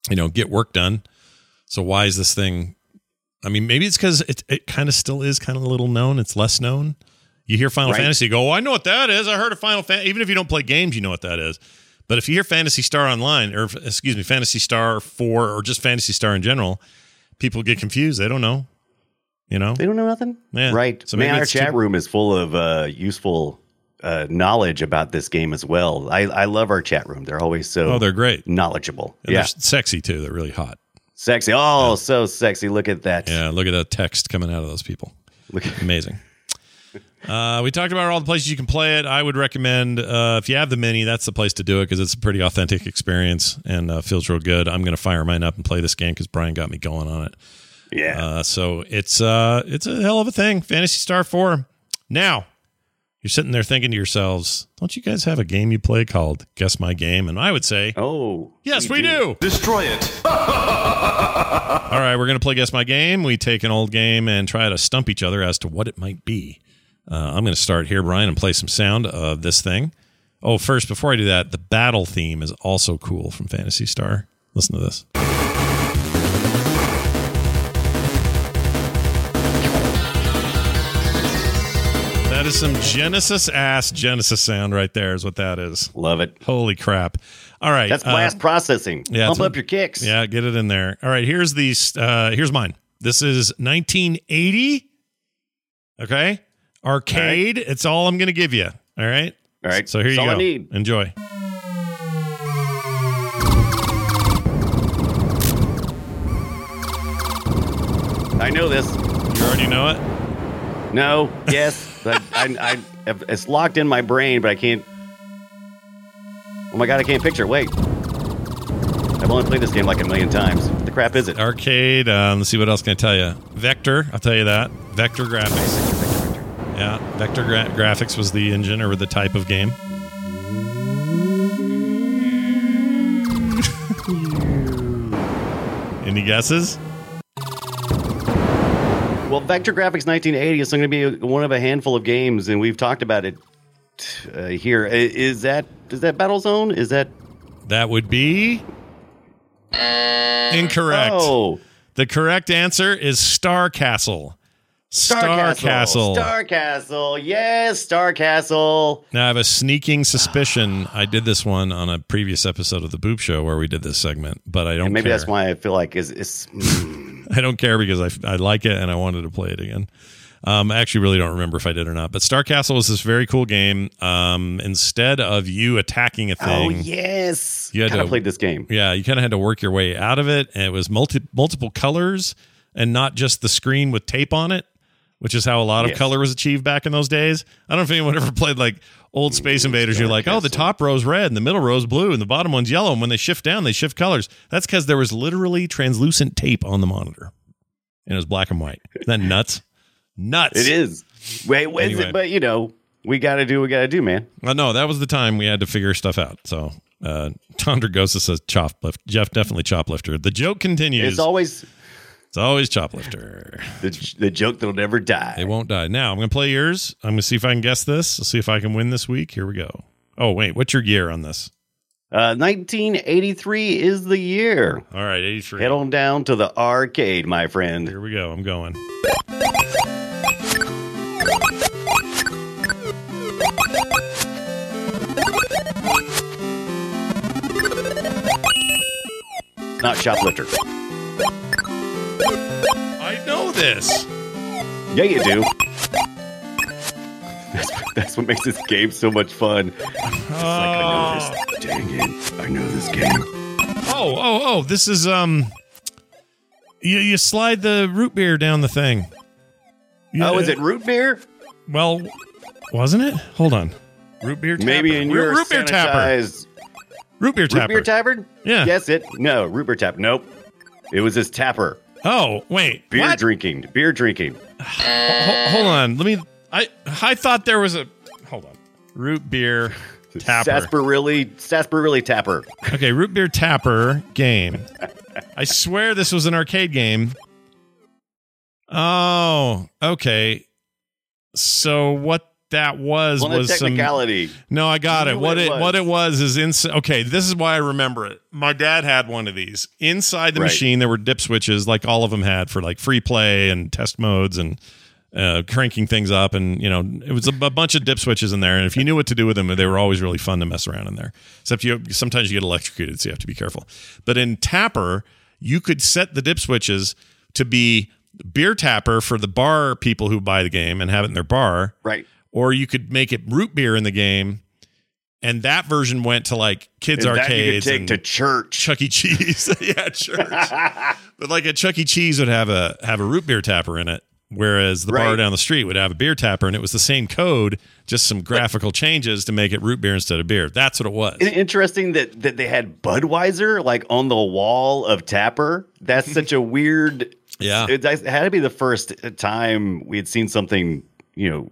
you know, get work done. So why is this thing? I mean, maybe it's because it it kind of still is kind of a little known. It's less known. You hear Final Right. Fantasy, you go, oh, I know what that is. I heard of Final Fantasy. Even if you don't play games, you know what that is. But if you hear Phantasy Star Online, or excuse me, Phantasy Star 4, or just Phantasy Star in general, people get confused. They don't know. You know? They don't know nothing? Yeah. Right. So maybe Man, our it's too- chat room is full of uh, useful uh, knowledge about this game as well. I, I love our chat room. They're always so Oh, they're great. knowledgeable. And yeah. they're sexy too. They're really hot. Sexy. Oh, so sexy. Look at that. Yeah, look at that text coming out of those people. Look Amazing. Uh, we talked about all the places you can play it. I would recommend uh, if you have the mini, that's the place to do it because it's a pretty authentic experience and uh, feels real good. I'm going to fire mine up and play this game because Brian got me going on it. Yeah. Uh, so it's uh, it's a hell of a thing. Phantasy Star Four. Now you're sitting there thinking to yourselves, "Don't you guys have a game you play called Guess My Game?" And I would say, oh. "Yes, we do." Destroy it. All right, we're going to play Guess My Game. We take an old game and try to stump each other as to what it might be. Uh, I'm going to start here, Brian, and play some sound of this thing. Oh, first, before I do that, the battle theme is also cool from Phantasy Star. Listen to this. That is some Genesis ass Genesis sound right there, is what that is. Love it. Holy crap. All right. That's uh, blast processing. yeah, Pump up your kicks. Yeah, get it in there. All right, here's these. Uh, here's mine. This is 1980. Okay, arcade. It's all I'm going to give you. All right. All right. So here That's you all go. I need. Enjoy. I know this. You already know it. No. Yes. I, I, I, it's locked in my brain, but I can't. Oh my god! I can't picture. Wait. I've only played this game like a million times. What the crap is it? Arcade. Um, let's see what else can I tell you. Vector. I'll tell you that. Vector graphics. Yeah, Vector gra- graphics was the engine or the type of game. Any guesses? Well, Vector Graphics 1980 is going to be one of a handful of games, and we've talked about it uh, here. Is that is that Battlezone? Is that That would be incorrect. Oh, The correct answer is Star Castle. Star, Star Castle. Castle. Star Castle. Yes, Star Castle. Now I have a sneaking suspicion. I did this one on a previous episode of the Boop Show where we did this segment, but I don't. And maybe care. that's why I feel like it's, it's mm, I don't care because I, I like it and I wanted to play it again. Um, I actually really don't remember if I did or not. But Star Castle was this very cool game. Um, instead of you attacking a thing, oh yes. You had to- played this game. yeah, you kind of had to work your way out of it, and it was multi multiple colors and not just the screen with tape on it, which is how a lot of Yes. color was achieved back in those days. I don't know if anyone ever played like old Space Invaders. You're like, oh, the top row's red and the middle row's blue and the bottom one's yellow. And when they shift down, they shift colors. That's because there was literally translucent tape on the monitor, and it was black and white. Isn't that nuts? Nuts. It is. Wait, Anyway. but you know, we got to do what we got to do, man. Well, no, that was the time we had to figure stuff out. So, uh, Tondragosa says choplift. Jeff definitely choplifter. The joke continues. It's always It's always choplifter. the, the joke that'll never die. It won't die. Now I'm going to play yours. I'm going to see if I can guess this. I'll see if I can win this week. Here we go. Oh wait, what's your year on this? Uh, 1983 is the year. All right, 83. Head on down to the arcade, my friend. Here we go. I'm going. Not shoplifter. This. Yeah, you do. That's, that's what makes this game so much fun. It's like, I know this. Dang it. I know this game. Oh, oh, oh! This is um. You you slide the root beer down the thing. You- Oh, is it root beer? Well, wasn't it? Hold on. Root beer. Tapper. Maybe in root, your root beer tapper. Root beer root beer tavern? Yeah. Yes, it. No, root beer tap. Nope. It was this tapper. Oh, wait. Beer what? drinking. Beer drinking. Ho- hold on. Let me. I I thought there was a. Hold on. Root beer tapper. Sarsaparilla, sarsaparilla tapper. Okay, root beer tapper game. I swear this was an arcade game. Oh, okay. So what that was Well, was some. No, I got You it. What it it what was. it was is inside. Okay, this is why I remember it. My dad had one of these. Inside the Right. machine, there were dip switches, like all of them had for like free play and test modes and uh, cranking things up. And you know, it was a, a bunch of dip switches in there. And if you knew what to do with them, they were always really fun to mess around in there. Except you sometimes you get electrocuted, so you have to be careful. But in Tapper, you could set the dip switches to be beer tapper for the bar people who buy the game and have it in their bar Right. Or you could make it root beer in the game, and that version went to like kids And that you could arcades take and to church. Chuck E. Cheese. yeah, church. but like a Chuck E. Cheese would have a have a root beer tapper in it, whereas the bar down the street would have a beer tapper, and it was the same code, just some graphical changes to make it root beer instead of beer. That's what it was. Isn't it interesting that, that they had Budweiser like on the wall of Tapper? That's such a weird. Yeah. It, it had to be the first time we had seen something, you know,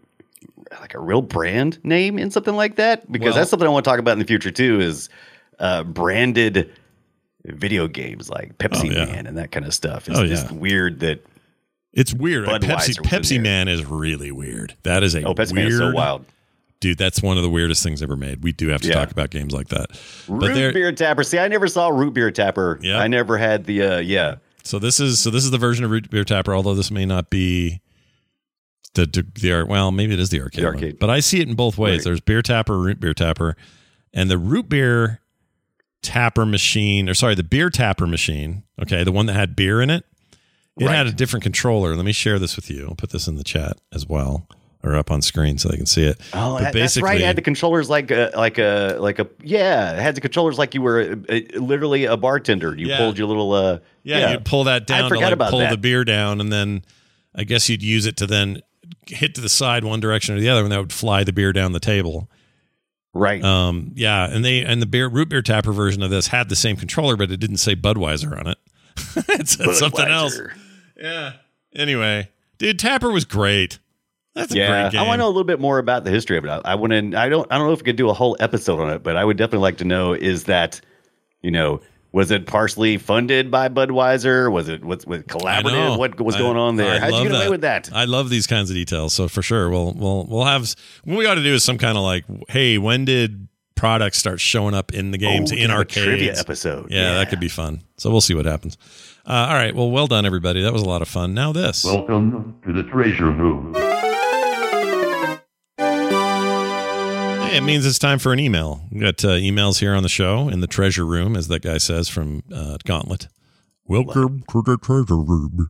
like a real brand name in something like that. Because Well- that's something I want to talk about in the future too. Is uh, branded video games like Pepsi Oh, yeah. Man and that kind of stuff. It's Oh, just yeah. weird that It's weird. Budweiser Pepsi Pepsi. Man is really weird. That is a oh, Pepsi weird, Man is so wild. dude. That's one of the weirdest things ever made. We do have to Yeah. talk about games like that. but Root beer tapper. See, I never saw root beer tapper. Yeah. I never had the uh yeah. So this is so this is the version of root beer tapper. Although this may not be the the, well, maybe it is the arcade, The one. arcade. but I see it in both ways. Right. There's beer tapper, root beer tapper, and the root beer tapper machine, or sorry, the beer tapper machine. Okay, the one that had beer in it. It Right. had a different controller. Let me share this with you. I'll put this in the chat as well, or up on screen so they can see it. Oh, But that- that's right. It had the controllers like a like a like a yeah. It had the controllers like you were uh, uh, literally a bartender. You Yeah. pulled your little uh Yeah, you'd pull that down forgot like about pull that. the beer down, and then I guess you'd use it to then hit to the side one direction or the other, and that would fly the beer down the table. right. Um, yeah, and they and the beer root beer tapper version of this had the same controller, but it didn't say Budweiser on it. it said something else. Yeah. Anyway, dude, Tapper was great. That's a Yeah, great game. I want to know a little bit more about the history of it. I, I want to. I don't. I don't know if we could do a whole episode on it, but I would definitely like to know: is that, you know, was it partially funded by Budweiser? Was it what's with collaborative? What was I- going on there? I How'd you love get away with that? I love these kinds of details. So for sure, we'll we'll we'll have what we ought to do is some kind of like, hey, when did products start showing up in the games Oh, in have a arcades? trivia episode. Yeah, that could be fun. So we'll see what happens. Uh, all right. Well, well done, everybody. That was a lot of fun. Now this. Welcome to the treasure room. It means it's time for an email. We got uh, emails here on the show in the treasure room, as that guy says from uh, Gauntlet. Welcome to the treasure room.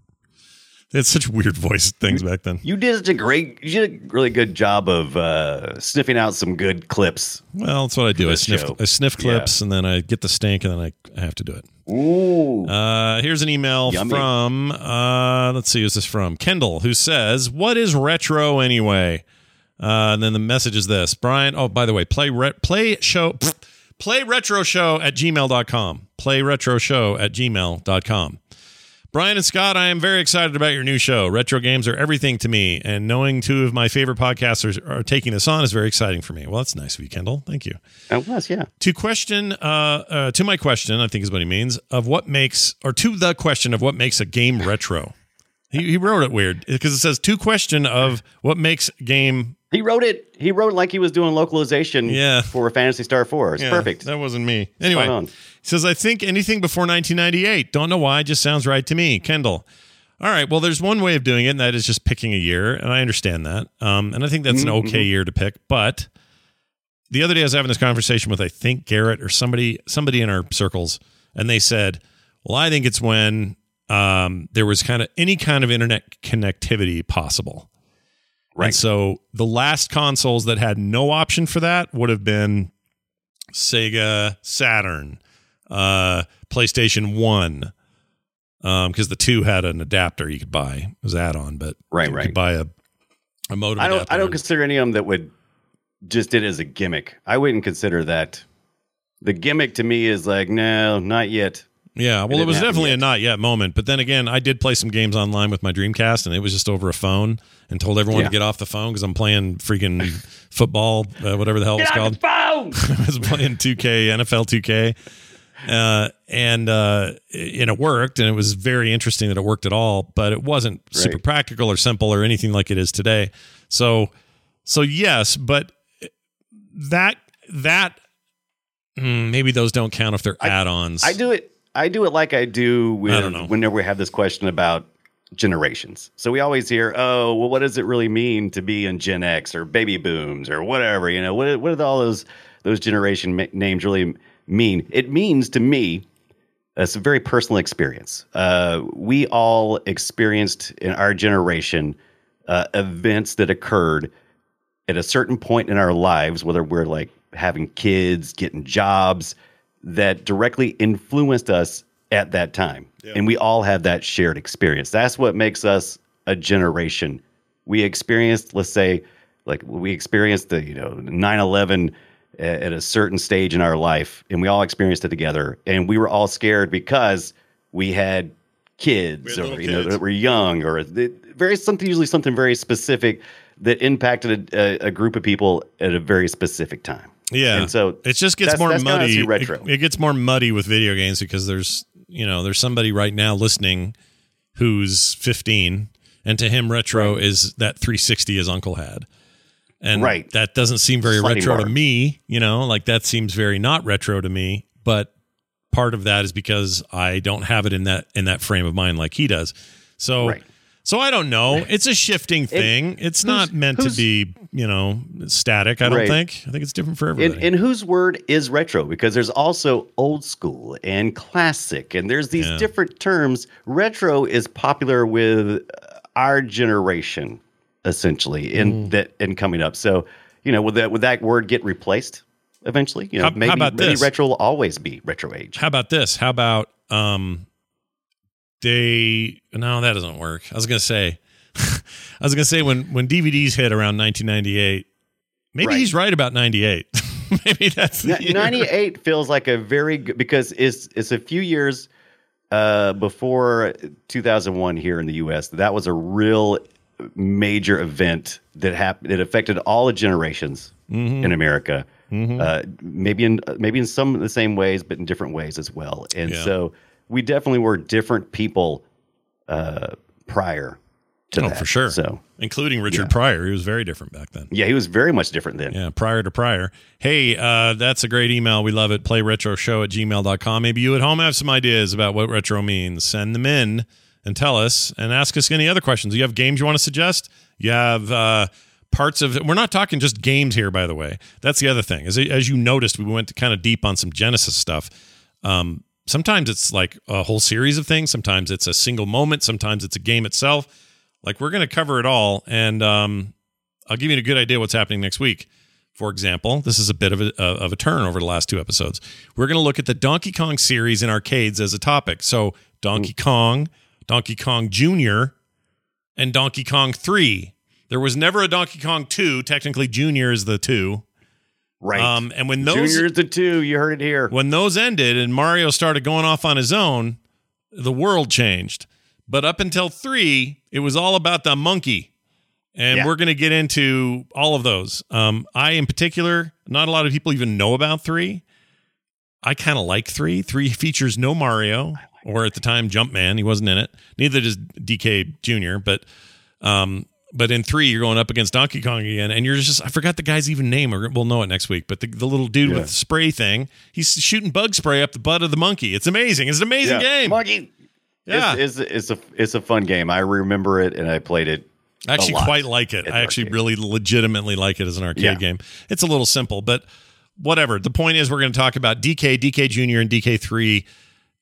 It's such weird voice things back then. You did such a great, you did a really good job of uh, sniffing out some good clips. Well, that's what I do. I sniff, show. I sniff Yeah. clips, and then I get the stink, and then I, I have to do it. Ooh. Uh, here's an email Yummy. from, uh, let's see, who's this from? Kendall, who says, What is retro anyway? Uh, and then the message is this Brian, oh, by the way, play, re- play show, play retro show at gmail.com. Play retro show at gmail.com. Brian and Scott, I am very excited about your new show. Retro games are everything to me, and knowing two of my favorite podcasters are taking this on is very exciting for me. Well, that's nice of you, Kendall. Thank you It was, yeah. to question uh, uh to my question i think is what he means of what makes or to the question of what makes a game retro he, he wrote it weird because it says to question of what makes game He wrote it. He wrote it like he was doing localization Yeah. for Phantasy Star 4. It's Yeah, perfect. that wasn't me anyway he says i think anything before 1998 don't know why just sounds right to me kendall all right well there's one way of doing it and that is just picking a year and i understand that um, and i think that's an Mm-hmm. okay year to pick but the other day I was having this conversation with I think Garrett or somebody somebody in our circles, and they said, "Well, I think it's when um, there was kind of any kind of internet connectivity possible. Right. And so the last consoles that had no option for that would have been Sega Saturn, uh, PlayStation 1, because the two had an adapter you could buy. It was add on, but Right, you right. could buy a, a modem I don't. I don't consider any of them that would just did it as a gimmick. I wouldn't consider that. The gimmick to me is like, no, not yet. Yeah, well, didn't it was definitely a not yet moment. But then again, I did play some games online with my Dreamcast, and it was just over a phone, and told everyone Yeah. to get off the phone because I'm playing freaking football, uh, whatever the hell it's called. phone. I was playing 2K, NFL 2K, uh, and uh, and it worked, and it was very interesting that it worked at all. But it wasn't super practical or simple or anything like it is today. So, so yes, but that that mm, maybe those don't count if they're add-ons. I do it. I do it like I do with I whenever we have this question about generations. So we always hear, "Oh, well, what does it really mean to be in Gen X or baby booms or whatever?" You know, what what do all those those generation ma- names really mean? It means to me, it's a very personal experience. Uh, we all experienced in our generation uh, events that occurred at a certain point in our lives, whether we're like having kids, getting jobs, that directly influenced us at that time. And we all have that shared experience. That's what makes us a generation. We experienced, let's say, like we experienced the, you know, 9 11 at a certain stage in our life, and we all experienced it together. And we were all scared because we had kids We had or, you know, that were young or very something, usually something very specific that impacted a, a group of people at a very specific time. Yeah. And so it just gets that's- more that's muddy. retro. It, it gets more muddy with video games because there's you know there's somebody right now listening who's 15, and to him retro is that 360 his uncle had. And Right. that doesn't seem very retro to me, you know, like that seems very not retro to me, but part of that is because I don't have it in that in that frame of mind like he does. So Right. So I don't know. It's a shifting thing. it's not meant to be, you know, static, I don't Right. think. I think it's different for everybody. and whose word is retro? Because there's also old school and classic, and there's these Yeah. different terms. Retro is popular with our generation, essentially, in Mm. that and coming up. So, you know, would that would that word get replaced eventually? You know, How- how maybe about maybe retro will always be retro age. How about this? How about um they no, that doesn't work. I was gonna say I was gonna say when when DVDs hit around nineteen ninety eight, maybe Right. he's right about ninety eight. maybe that's the year. 98 feels like a very good because it's it's a few years uh, before 2001 here in the US. That was a real major event that happened. It affected all the generations Mm-hmm. in America. Uh, maybe in maybe in some of the same ways, but in different ways as well. And Yeah. so we definitely were different people uh, prior to Oh, that. for sure. So Including Richard Yeah. Pryor. He was very different back then. yeah, he was very much different then. Yeah, prior to prior. Hey, uh, that's a great email. We love it. Playretroshow at gmail.com. Maybe you at home have some ideas about what retro means. Send them in and tell us and ask us any other questions. You have games you want to suggest? You have uh, parts of We're not talking just games here, by the way. That's the other thing. As, as you noticed, we went kind of deep on some Genesis stuff. Um, sometimes it's like a whole series of things. Sometimes it's a single moment. Sometimes it's a game itself. Like we're going to cover it all. And um, I'll give you a good idea what's happening next week. For example, this is a bit of a, uh, of a turn over the last two episodes. We're going to look at the Donkey Kong series in arcades as a topic. So, Donkey Kong, Donkey Kong Jr., and Donkey Kong 3. There was never a Donkey Kong 2. Technically, Junior is the 2. Right. Um, and when those Junior's the two. You heard it here. when those ended and Mario started going off on his own, the world changed. But up until three, it was all about the monkey. And Yeah. we're going to get into all of those. Um, I, in particular, not a lot of people even know about three. I kind of like three. Three features no Mario, or at the time, Jumpman. He wasn't in it. Neither does DK Jr., but. Um, but in three, you're going up against Donkey Kong again, and you're just—I forgot the guy's even name. Or we'll know it next week. But the, the little dude Yeah. with the spray thing, he's shooting bug spray up the butt of the monkey. It's amazing. It's an amazing game. Monkey. Yeah. It's, it's, it's a it's a fun game. I remember it and I played it. I actually quite like it. I actually arcade. really legitimately like it as an arcade Yeah. game. It's a little simple, but whatever. The point is, we're going to talk about DK, DK Junior, and DK three,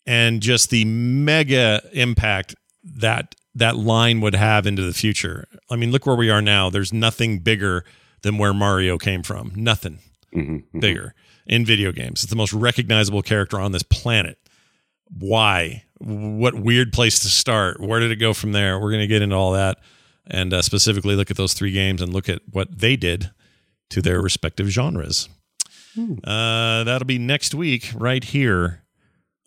and just the mega impact that that line would have into the future. I mean, look where we are now. There's nothing bigger than where Mario came from. Nothing Mm-hmm. bigger in video games. It's the most recognizable character on this planet. Why? What weird place to start? Where did it go from there? We're going to get into all that and uh, specifically look at those three games and look at what they did to their respective genres. Uh, that'll be next week right here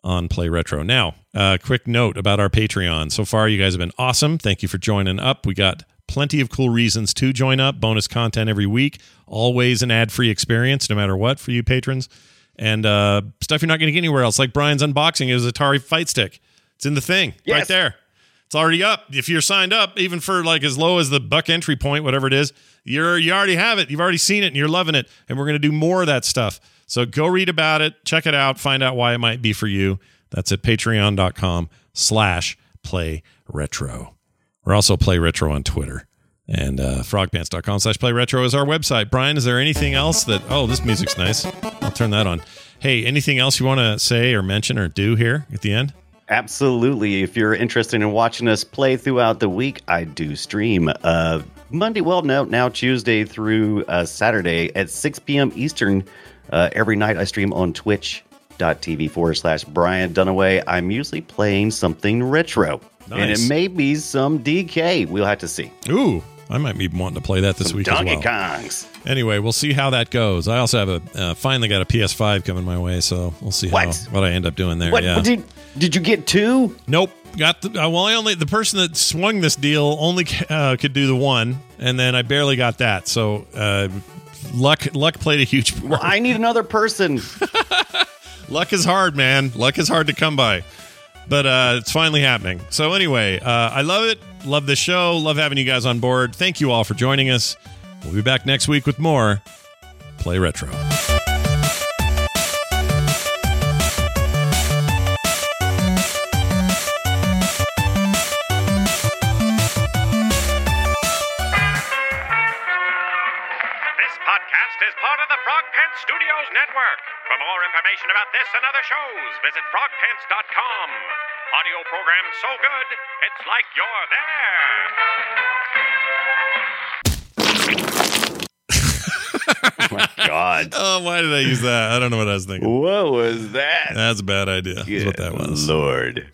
on Play Retro. Now, uh, quick note about our Patreon. So far, you guys have been awesome. Thank you for joining up. We got plenty of cool reasons to join up. Bonus content every week. Always an ad-free experience, no matter what, for you patrons. And uh, stuff you're not going to get anywhere else, like Brian's unboxing his Atari Fight Stick. It's in the thing right there. It's already up. If you're signed up, even for like as low as the buck entry point, whatever it is, you're you already have it. You've already seen it and you're loving it. And we're going to do more of that stuff. So go read about it, check it out, find out why it might be for you. That's at patreon.com slash play retro. We're also play retro on Twitter. And uh, frogpants.com slash play retro is our website. Brian, is there anything else that oh, this music's nice. I'll turn that on. Hey, anything else you want to say or mention or do here at the end? Absolutely. If you're interested in watching us play throughout the week, I do stream uh, Monday, well, now, now Tuesday through uh, Saturday at 6 p.m. Eastern. Uh, every night I stream on twitch.tv forward slash Brian Dunaway. I'm usually playing something retro. And it may be some DK. We'll have to see. Ooh, I might be wanting to play that this week Donkey as well. Kongs. Anyway, we'll see how that goes. I also have a uh, finally got a PS5 coming my way, so we'll see how What? what I end up doing there. What, yeah. did, did you get two? Nope. Got the uh, well. I only the person that swung this deal only uh, could do the one, and then I barely got that. So uh, luck luck played a huge part. Well, I need another person. luck is hard, man. Luck is hard to come by, but uh, it's finally happening. So anyway, uh, I love it. Love the show. Love having you guys on board. Thank you all for joining us. We'll be back next week with more Play Retro. Part of the Frog Pants Studios Network. For more information about this and other shows, visit frogpants.com. Audio program so good, it's like you're there. Oh, my God. Oh, why did I use that? I don't know what I was thinking. What was that? That's a bad idea. That's what that was. Lord.